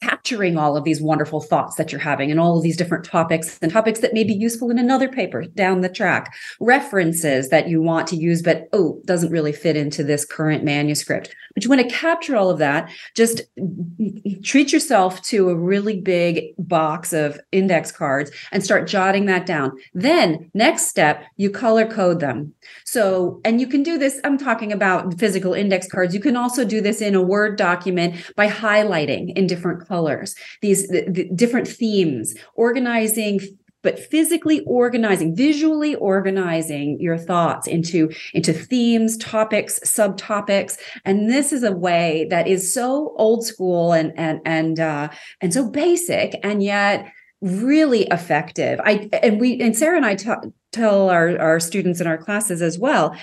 Speaker 3: capturing all of these wonderful thoughts that you're having and all of these different topics and topics that may be useful in another paper down the track. References that you want to use but oh doesn't really fit into this current manuscript. But you want to capture all of that just treat yourself to a really big box of index cards and start jotting that down. Then next step you color code them. So and you can do this i'm talking about physical index cards. You can also do this in a word document by highlighting in different colors, these the, the different themes, organizing but physically organizing visually organizing your thoughts into into themes topics subtopics. And this is a way that is so old school and and and uh and so basic and yet really effective. I and we and sarah and i t- tell our our students in our classes as well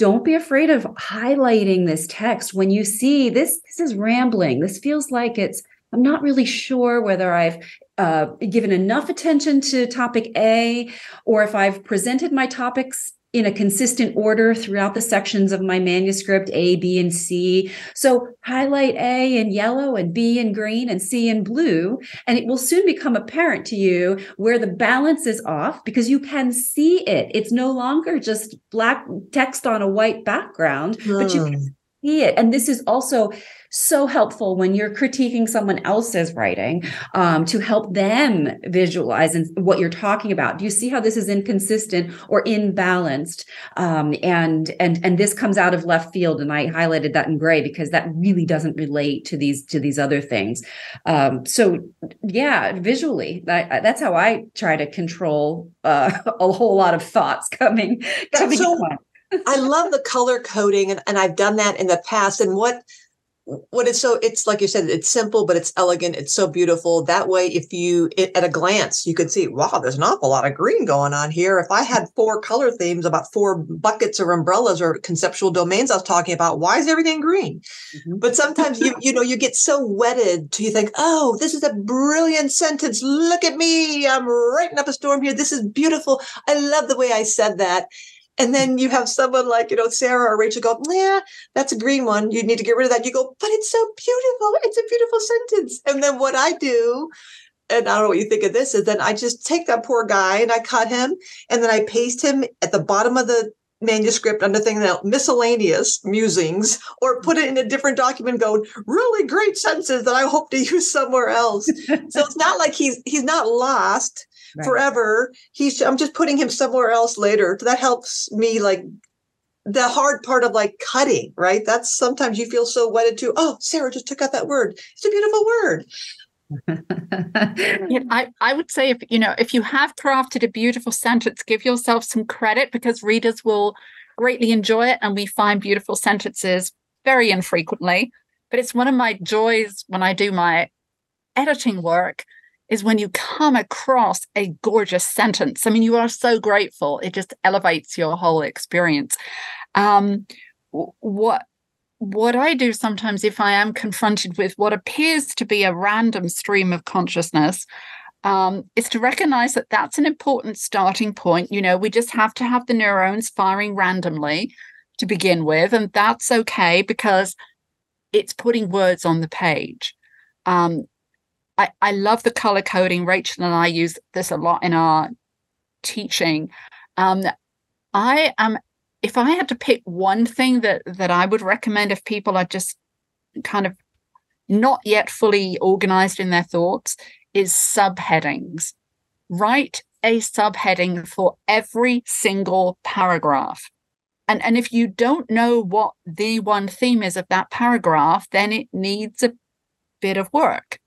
Speaker 3: don't be afraid of highlighting this text when you see this this is rambling. This feels like it's I'm not really sure whether I've uh, given enough attention to topic A or if I've presented my topics in a consistent order throughout the sections of my manuscript A, B, and C. So highlight A in yellow and B in green and C in blue, and it will soon become apparent to you where the balance is off because you can see it. It's no longer just black text on a white background, but you can hmm. see it. And this is also so helpful when you're critiquing someone else's writing um, to help them visualize and what you're talking about. Do you see how this is inconsistent or imbalanced? Um, and and and this comes out of left field, and I highlighted that in gray because that really doesn't relate to these to these other things. Um, so yeah, visually, that, that's how I try to control uh, a whole lot of thoughts coming coming. So-
Speaker 1: I love the color coding, and, and I've done that in the past. And what what is so it's like you said it's simple but it's elegant it's so beautiful. That way if you it, at a glance you could see wow there's an awful lot of green going on here. If i had four color themes about four buckets or umbrellas or conceptual domains i was talking about why is everything green? Mm-hmm. but sometimes you you know you get so wedded to you think oh this is a brilliant sentence. Look at me. I'm writing up a storm here. This is beautiful. I love the way i said that and then you have someone like, you know, Sarah or Rachel go, yeah, that's a green one. You need to get rid of that. You go, but it's so beautiful. It's a beautiful sentence. And then what I do, and I don't know what you think of this, is then I just take that poor guy and I cut him and then I paste him at the bottom of the manuscript under thing that miscellaneous musings or put it in a different document going really great sentences that i hope to use somewhere else so it's not like he's he's not lost right. forever. He's I'm just putting him somewhere else later. That helps me like the hard part of like cutting, right? That's sometimes you feel so wedded to, oh, Sarah just took out that word. It's a beautiful word.
Speaker 2: yeah, I, I would say if you know if you have crafted a beautiful sentence, give yourself some credit because readers will greatly enjoy it and we find beautiful sentences very infrequently. But it's one of my joys when I do my editing work is when you come across a gorgeous sentence. I mean, you are so grateful. It just elevates your whole experience. Um, what what I do sometimes, if I am confronted with what appears to be a random stream of consciousness, um, is to recognize that that's an important starting point. You know, we just have to have the neurons firing randomly to begin with, and that's okay because it's putting words on the page. Um, I, I love the color coding. Rachel and I use this a lot in our teaching. Um, I am if I had to pick one thing that that I would recommend if people are just kind of not yet fully organized in their thoughts is subheadings. Write a subheading for every single paragraph. And, and if you don't know what the one theme is of that paragraph, then it needs a bit of work.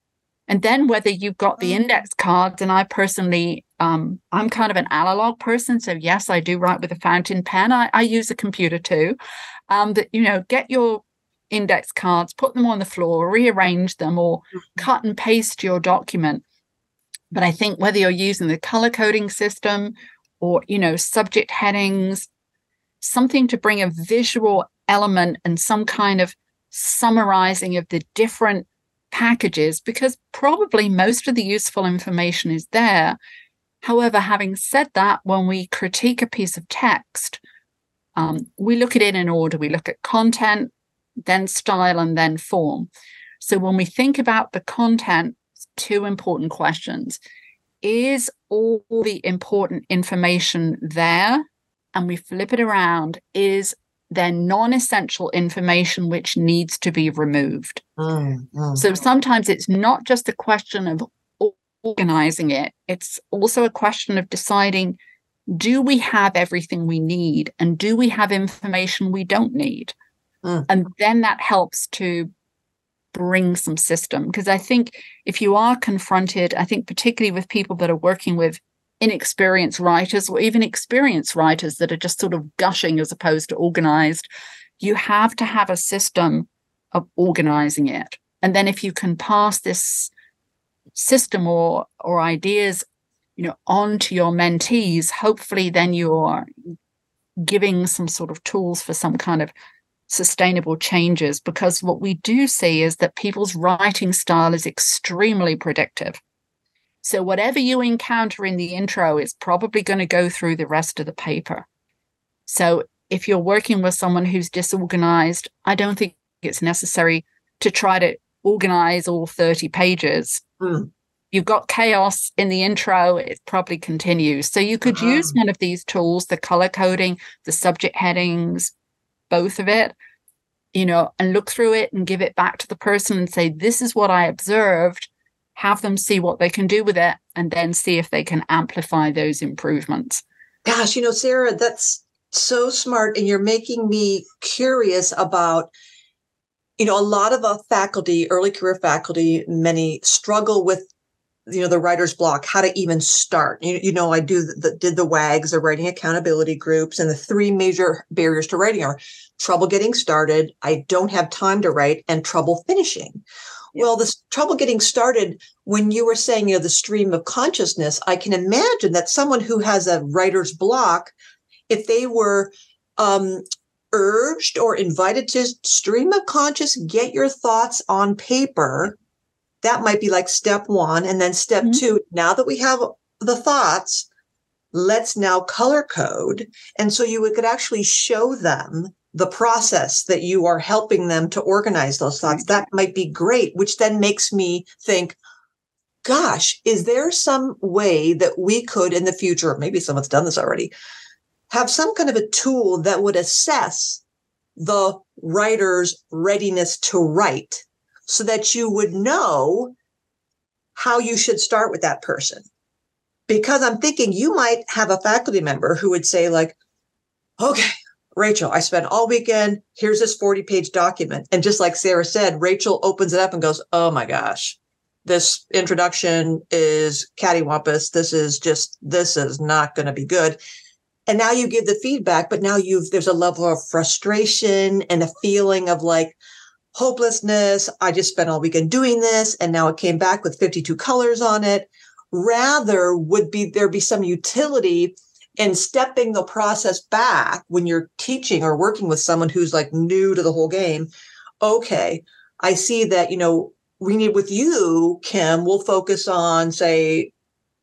Speaker 2: And then whether you've got the mm-hmm. index cards, and I personally, um, I'm kind of an analog person. So yes, I do write with a fountain pen. I, I use a computer too. Um, that you know, get your index cards, put them on the floor, rearrange them, or mm-hmm. cut and paste your document. But I think whether you're using the color coding system or you know subject headings, something to bring a visual element and some kind of summarizing of the different packages because probably most of the useful information is there. However, having said that, when we critique a piece of text, um, we look at it in order. We look at content, then style, and then form. So when we think about the content, two important questions. Is all the important information there? And we flip it around. Is they're non-essential information which needs to be removed. Mm, mm. So sometimes it's not just a question of organizing it, it's also a question of deciding do we have everything we need and do we have information we don't need? Mm. And then that helps to bring some system because I think if you are confronted, I think particularly with people that are working with inexperienced writers or even experienced writers that are just sort of gushing as opposed to organized. You have to have a system of organizing it. And then if you can pass this system or or ideas, you know, on to your mentees, hopefully then you're giving some sort of tools for some kind of sustainable changes because what we do see is that people's writing style is extremely predictive. So whatever you encounter in the intro is probably going to go through the rest of the paper. So if you're working with someone who's disorganized, I don't think it's necessary to try to organize all 30 pages. Mm. You've got chaos in the intro, it probably continues. So you could uh-huh. use one of these tools, the color coding, the subject headings, both of it, you know, and look through it and give it back to the person and say, This is what I observed have them see what they can do with it, and then see if they can amplify those improvements.
Speaker 1: Gosh, you know, Sarah, that's so smart. And you're making me curious about, you know, a lot of a faculty, early career faculty, many struggle with you know the writer's block how to even start you, you know i do the, did the wags the writing accountability groups and the three major barriers to writing are trouble getting started i don't have time to write and trouble finishing well, the trouble getting started when you were saying, you know, the stream of consciousness, I can imagine that someone who has a writer's block, if they were um, urged or invited to stream of conscious, get your thoughts on paper, that might be like step one. And then step mm-hmm. two, now that we have the thoughts, let's now color code. And so you could actually show them the process that you are helping them to organize those thoughts, that might be great, which then makes me think, gosh, is there some way that we could in the future, maybe someone's done this already, have some kind of a tool that would assess the writer's readiness to write so that you would know how you should start with that person? Because I'm thinking you might have a faculty member who would say, like, okay, Rachel, I spent all weekend. Here's this 40 page document. And just like Sarah said, Rachel opens it up and goes, Oh my gosh, this introduction is cattywampus. This is just, this is not going to be good. And now you give the feedback, but now you've, there's a level of frustration and a feeling of like hopelessness. I just spent all weekend doing this. And now it came back with 52 colors on it. Rather would be, there be some utility and stepping the process back when you're teaching or working with someone who's like new to the whole game. Okay, I see that, you know, we need with you, Kim, we'll focus on, say,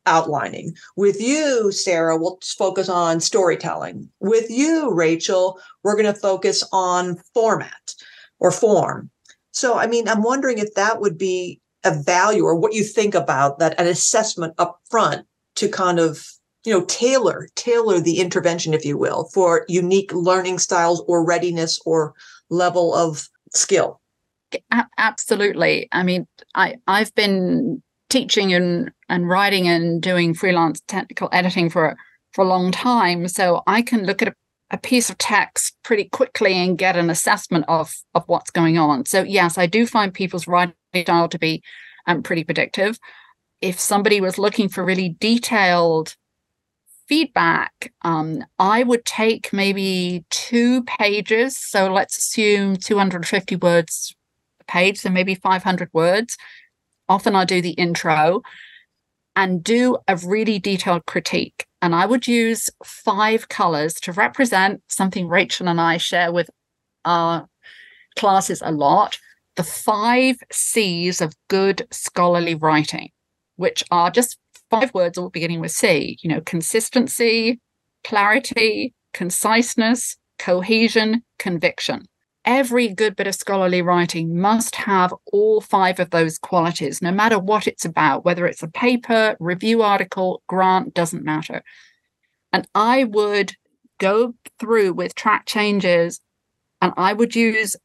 Speaker 1: outlining. With you, Sarah, we'll focus on storytelling. With you, Rachel, we're going to focus on format or form. So, I mean, I'm wondering if that would be a value or what you think about that an assessment up front to kind of you know tailor tailor the intervention if you will for unique learning styles or readiness or level of skill.
Speaker 2: Absolutely. I mean i i've been teaching and and writing and doing freelance technical editing for for a long time so i can look at a, a piece of text pretty quickly and get an assessment of of what's going on. So yes i do find people's writing style to be um, pretty predictive. If somebody was looking for really detailed feedback, um, I would take maybe two pages. So let's assume 250 words a page, so maybe 500 words. Often I do the intro and do a really detailed critique. And I would use five colors to represent something Rachel and I share with our classes a lot the five C's of good scholarly writing, which are just five words all beginning with C, you know, consistency, clarity, conciseness, cohesion, conviction. Every good bit of scholarly writing must have all five of those qualities, no matter what it's about, whether it's a paper, review article, grant, doesn't matter. And I would go through with track changes and I would use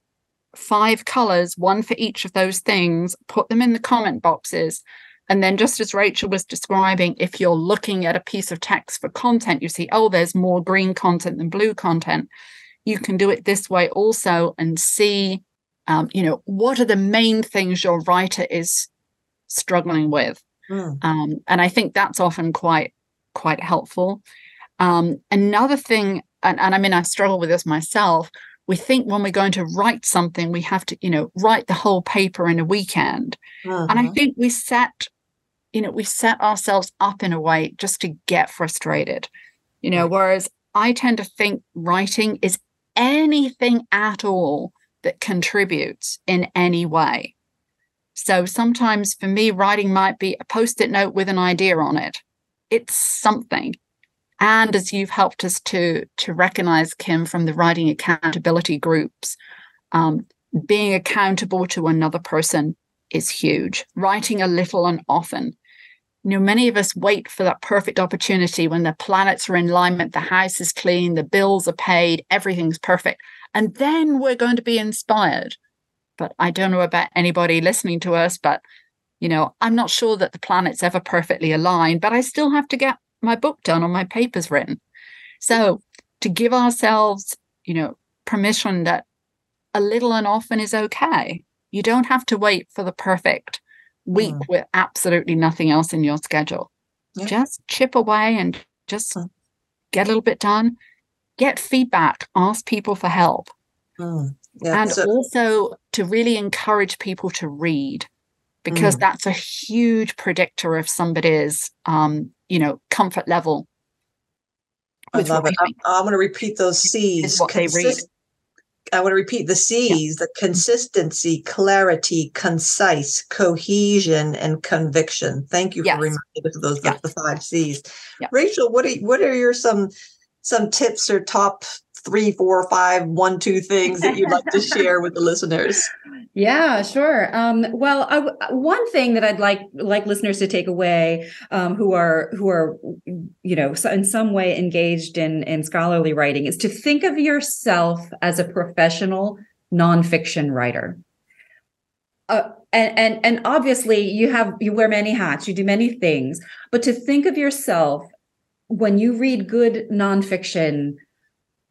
Speaker 2: five colors, one for each of those things, put them in the comment boxes, and then, just as Rachel was describing, if you're looking at a piece of text for content, you see, oh, there's more green content than blue content. You can do it this way also and see, um, you know, what are the main things your writer is struggling with. Mm. Um, and I think that's often quite quite helpful. Um, another thing, and, and I mean, I struggle with this myself. We think when we're going to write something, we have to, you know, write the whole paper in a weekend. And I mm-hmm. think we set you know, we set ourselves up in a way just to get frustrated, you know, whereas I tend to think writing is anything at all that contributes in any way. So sometimes for me, writing might be a post it note with an idea on it. It's something. And as you've helped us to, to recognize, Kim, from the writing accountability groups, um, being accountable to another person is huge. Writing a little and often you know, many of us wait for that perfect opportunity when the planets are in alignment, the house is clean, the bills are paid, everything's perfect. And then we're going to be inspired. But I don't know about anybody listening to us, but, you know, I'm not sure that the planet's ever perfectly aligned, but I still have to get my book done or my papers written. So to give ourselves, you know, permission that a little and often is okay. You don't have to wait for the perfect week mm. with absolutely nothing else in your schedule. Yeah. Just chip away and just mm. get a little bit done. Get feedback, ask people for help. Mm. Yeah, and so- also to really encourage people to read because mm. that's a huge predictor of somebody's um, you know, comfort level.
Speaker 1: I love it. I'm, I'm, going to repeat those C's.
Speaker 2: What Consist- they read.
Speaker 1: I want to repeat the C's yeah. the consistency, clarity, concise, cohesion, and conviction. Thank you yes. for reminding us of those yes. the, the, five C's. Yeah. Rachel, what are what are your some some tips or top three, four, five, one, two things that you'd like to share with the listeners?
Speaker 3: Yeah, sure. Um, well, I, one thing that I'd like like listeners to take away, um, who are who are, you know, in some way engaged in in scholarly writing, is to think of yourself as a professional nonfiction writer. Uh, and, and and obviously you have you wear many hats, you do many things, but to think of yourself when you read good nonfiction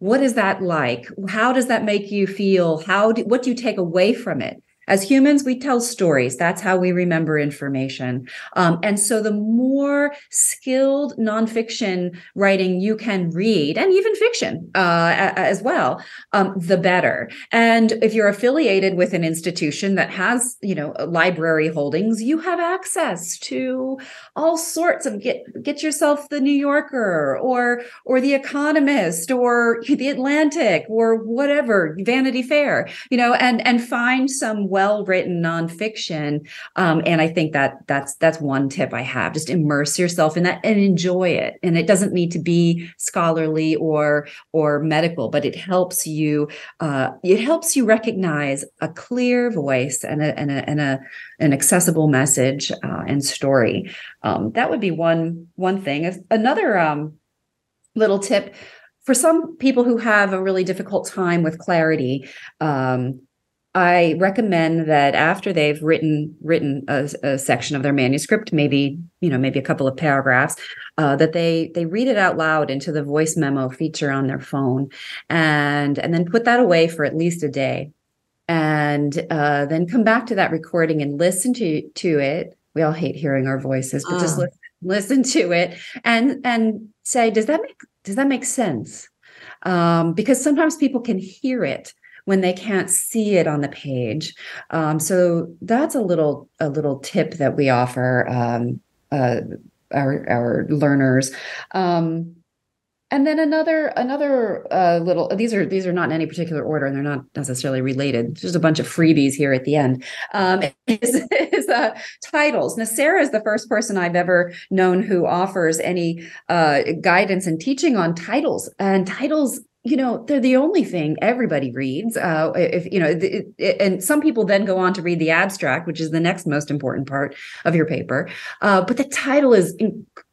Speaker 3: what is that like? How does that make you feel? How do, what do you take away from it as humans, we tell stories. That's how we remember information. Um, and so, the more skilled nonfiction writing you can read, and even fiction uh, as well, um, the better. And if you're affiliated with an institution that has, you know, library holdings, you have access to all sorts of get get yourself the New Yorker or or the Economist or the Atlantic or whatever Vanity Fair, you know, and and find some well written nonfiction. Um, and I think that that's that's one tip I have. Just immerse yourself in that and enjoy it. And it doesn't need to be scholarly or or medical, but it helps you. Uh, it helps you recognize a clear voice and a and a, and a an accessible message uh, and story. Um, that would be one one thing. Another um, little tip for some people who have a really difficult time with clarity. Um, I recommend that after they've written written a, a, section of their manuscript, maybe you know maybe a couple of paragraphs, uh, that they they read it out loud into the voice memo feature on their phone, and and then put that away for at least a day, and uh, then come back to that recording and listen to to it. We all hate hearing our voices, but just ah. listen listen to it and and say, does that make does that make sense? Um, because sometimes people can hear it when they can't see it on the page. Um, so that's a little a little tip that we offer um, uh, our our learners. Um, and then another another uh, little these are these are not in any particular order and they're not necessarily related just a bunch of freebies here at the end um, is, is uh, titles now sarah is the first person i've ever known who offers any uh, guidance and teaching on titles and titles you know they're the only thing everybody reads uh, if you know it, it, and some people then go on to read the abstract which is the next most important part of your paper uh, but the title is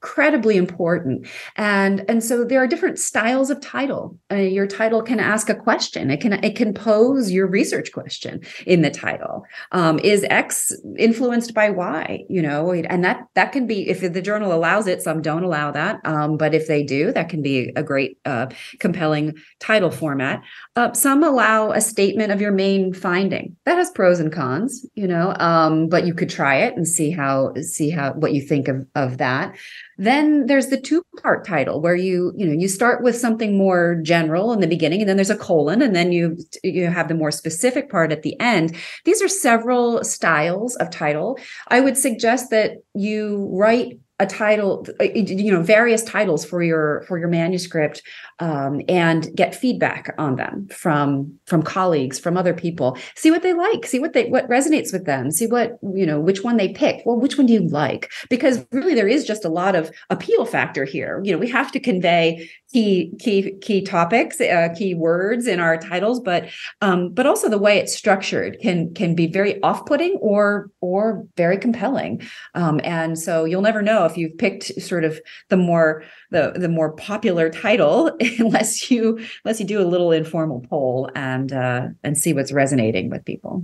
Speaker 3: incredibly important. And and so there are different styles of title. Uh, your title can ask a question. It can it can pose your research question in the title. Um, is x influenced by y? You know and that that can be if the journal allows it some don't allow that um, but if they do that can be a great uh, compelling title format. Uh, some allow a statement of your main finding. That has pros and cons, you know, um, but you could try it and see how see how what you think of of that. Then there's the two part title where you you know you start with something more general in the beginning, and then there's a colon, and then you you have the more specific part at the end. These are several styles of title. I would suggest that you write a title uh, you know various titles for your for your manuscript um, and get feedback on them from from colleagues from other people. See what they like see what they what resonates with them see what you know which one they pick. Well which one do you like? Because really there is just a lot of appeal factor here. You know we have to convey key key key topics uh, key words in our titles but um, but also the way it's structured can can be very off-putting or or very compelling. Um, and so you'll never know if you've picked sort of the more the the more popular title unless you unless you do a little informal poll and uh, and see what's resonating with people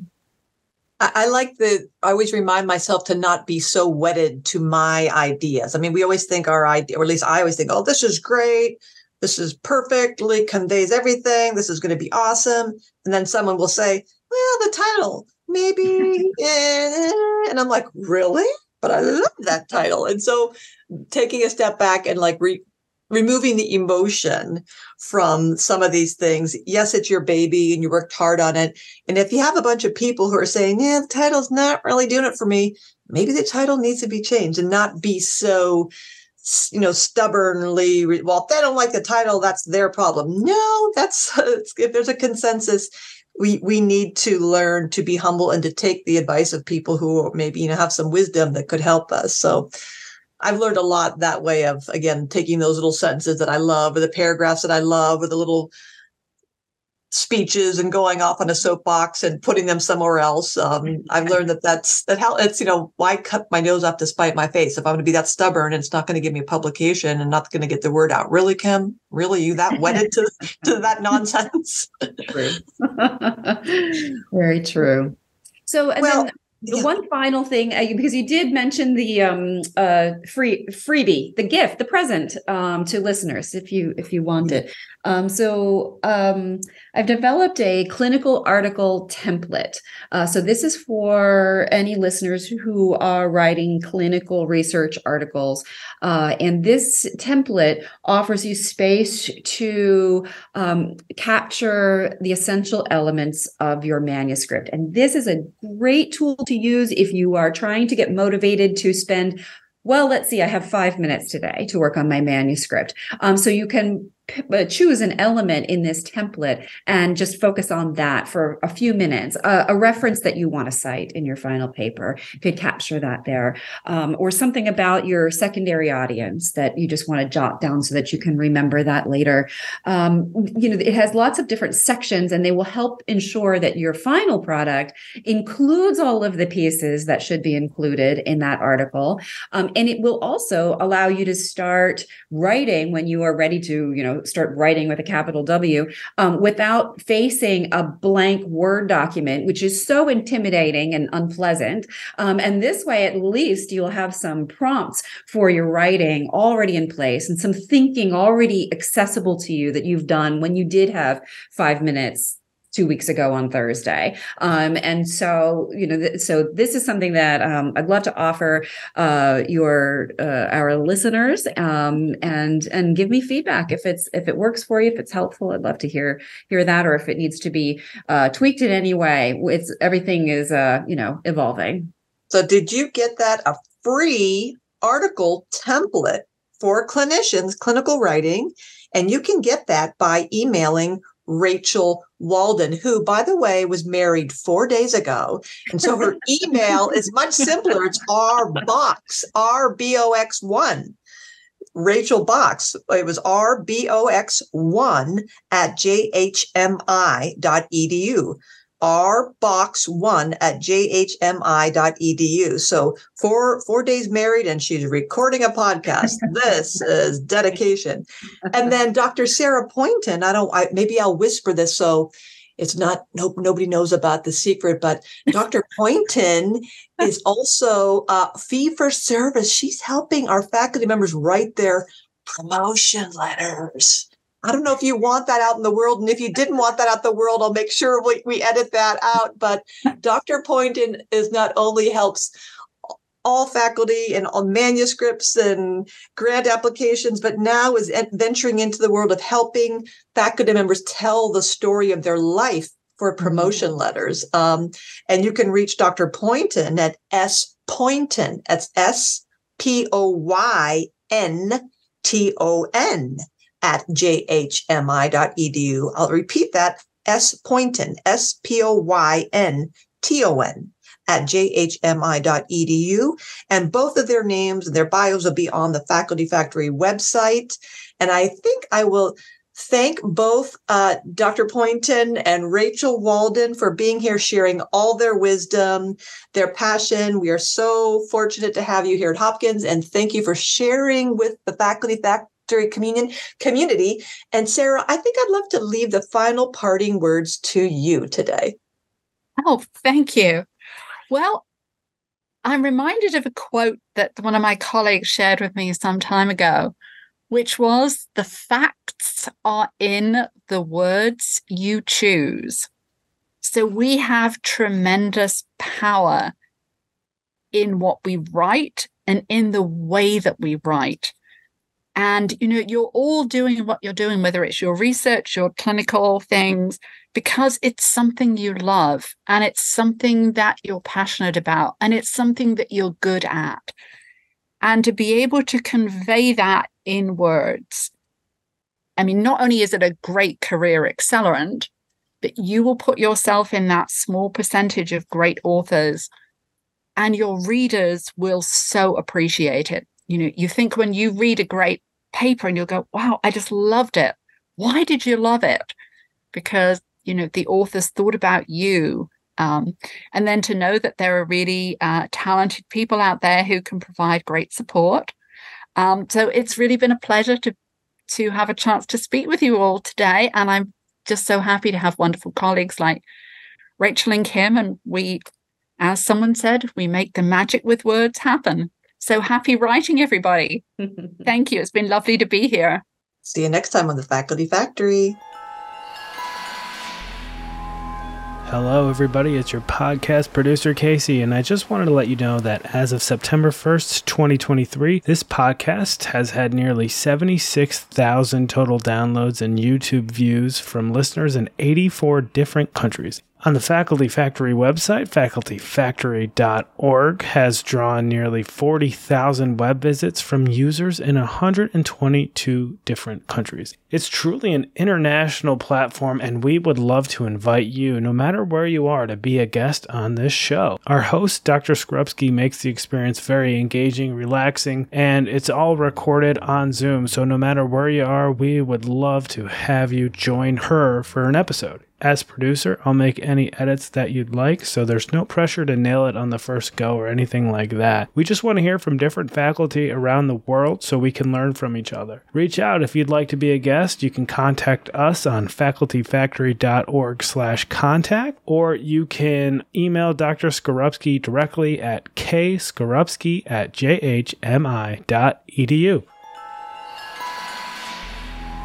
Speaker 1: I like the, I always remind myself to not be so wedded to my ideas. I mean, we always think our idea, or at least I always think, oh, this is great this is perfectly conveys everything. This is going to be awesome. And then someone will say, well, the title, maybe. Eh. And I'm like, really? But I love that title. And so taking a step back and like re- removing the emotion from some of these things. Yes, it's your baby and you worked hard on it. And if you have a bunch of people who are saying, yeah, the title's not really doing it for me, maybe the title needs to be changed and not be so you know, stubbornly, well, if they don't like the title, that's their problem. No, that's if there's a consensus, we we need to learn to be humble and to take the advice of people who maybe you know have some wisdom that could help us. So I've learned a lot that way of again taking those little sentences that I love or the paragraphs that I love or the little speeches and going off on a soapbox and putting them somewhere else. Um, I've learned that that's that how it's you know why cut my nose off to spite my face if I'm going to be that stubborn and it's not going to give me a publication and not going to get the word out. Really, Kim? Really, you that wedded to to that nonsense?
Speaker 3: True. Very true. So and well, then yeah. one final thing uh, because you did mention the um, uh, free freebie the gift the present um, to listeners if you if you want it Um, so um, I've developed a clinical article template. Uh, so this is for any listeners who are writing clinical research articles. Uh, and this template offers you space to um, capture the essential elements of your manuscript. And this is a great tool to use if you are trying to get motivated to spend well, let's see, I have five minutes today to work on my manuscript. Um, so you can choose an element in this template and just focus on that for a few minutes. Uh, a reference that you want to cite in your final paper could capture that there, um, or something about your secondary audience that you just want to jot down so that you can remember that later. Um, you know, it has lots of different sections, and they will help ensure that your final product includes all of the pieces that should be included in that article, um, and it will also allow you to start writing when you are ready to, you know start writing with a capital W um, without facing a blank Word document, which is so intimidating and unpleasant. Um, and this way, at least you'll have some prompts for your writing already in place and some thinking already accessible to you that you've done when you did have five minutes two weeks ago on Thursday. Um, and so, you know, th- so this is something that um, I'd love to offer uh, your uh, our listeners um, and and give me feedback if it's if it works for you, if it's helpful. I'd love to hear hear that, or if it needs to be uh, tweaked in any way. It's everything is uh, you know evolving.
Speaker 1: So, did you get that a free article template for clinicians, clinical writing? And you can get that by emailing Rachel Walden, who, by the way, was married four days ago. And so her email is much simpler. It's R box, R B O X 1. Rachel Box. It was RBOX1 at jhmi.edu rbox1 at jhmi.edu. So four four days married and she's recording a podcast. this is dedication. And then Dr. Sarah Poynton, I don't I maybe I'll whisper this so it's not nope nobody knows about the secret but dr poynton is also uh, fee for service she's helping our faculty members write their promotion letters I don't know if you want that out in the world. And if you didn't want that out the world, I'll make sure we, we edit that out. But Dr. Poynton is not only helps all faculty and all manuscripts and grant applications, but now is venturing into the world of helping faculty members tell the story of their life for mm-hmm. promotion letters. Um, and you can reach Dr. Poynton at S Poynton. That's S P O Y N T O N at jhmi.edu. I'll repeat that S Poynton, S P O Y N T O N at jhmi.edu. And both of their names and their bios will be on the Faculty Factory website. And I think I will thank both uh, Dr. Poynton and Rachel Walden for being here, sharing all their wisdom, their passion. We are so fortunate to have you here at Hopkins, and thank you for sharing with the faculty fac- communion community. And Sarah, I think I'd love to leave the final parting words to you today.
Speaker 2: Oh, thank you. Well, I'm reminded of a quote that one of my colleagues shared with me some time ago, which was the facts are in the words you choose. So we have tremendous power in what we write and in the way that we write. And, you know, you're all doing what you're doing, whether it's your research, your clinical things, because it's something you love and it's something that you're passionate about and it's something that you're good at. And to be able to convey that in words, I mean, not only is it a great career accelerant, but you will put yourself in that small percentage of great authors and your readers will so appreciate it. You know, you think when you read a great paper and you'll go, wow, I just loved it. Why did you love it? Because, you know, the authors thought about you. Um, and then to know that there are really uh, talented people out there who can provide great support. Um, so it's really been a pleasure to to have a chance to speak with you all today. And I'm just so happy to have wonderful colleagues like Rachel and Kim. And we, as someone said, we make the magic with words happen. So happy writing, everybody. Thank you. It's been lovely to be here.
Speaker 1: See you next time on the Faculty Factory.
Speaker 4: Hello, everybody. It's your podcast producer, Casey, and I just wanted to let you know that as of September 1st, 2023, this podcast has had nearly 76,000 total downloads and YouTube views from listeners in 84 different countries on the Faculty Factory website, facultyfactory.org has drawn nearly 40,000 web visits from users in 122 different countries. It's truly an international platform, and we would love to invite you, no matter where you are, to be a guest on this show. Our host, Dr. Skarupski, makes the experience very engaging, relaxing, and it's all recorded on Zoom. So, no matter where you are, we would love to have you join her for an episode. As producer, I'll make any edits that you'd like, so there's no pressure to nail it on the first go or anything like that. We just want to hear from different faculty around the world so we can learn from each other. Reach out if you'd like to be a guest. You can contact us on facultyfactory.org slash contact, or you can email Dr. Skarupski directly at kskarupski at jhmi.edu.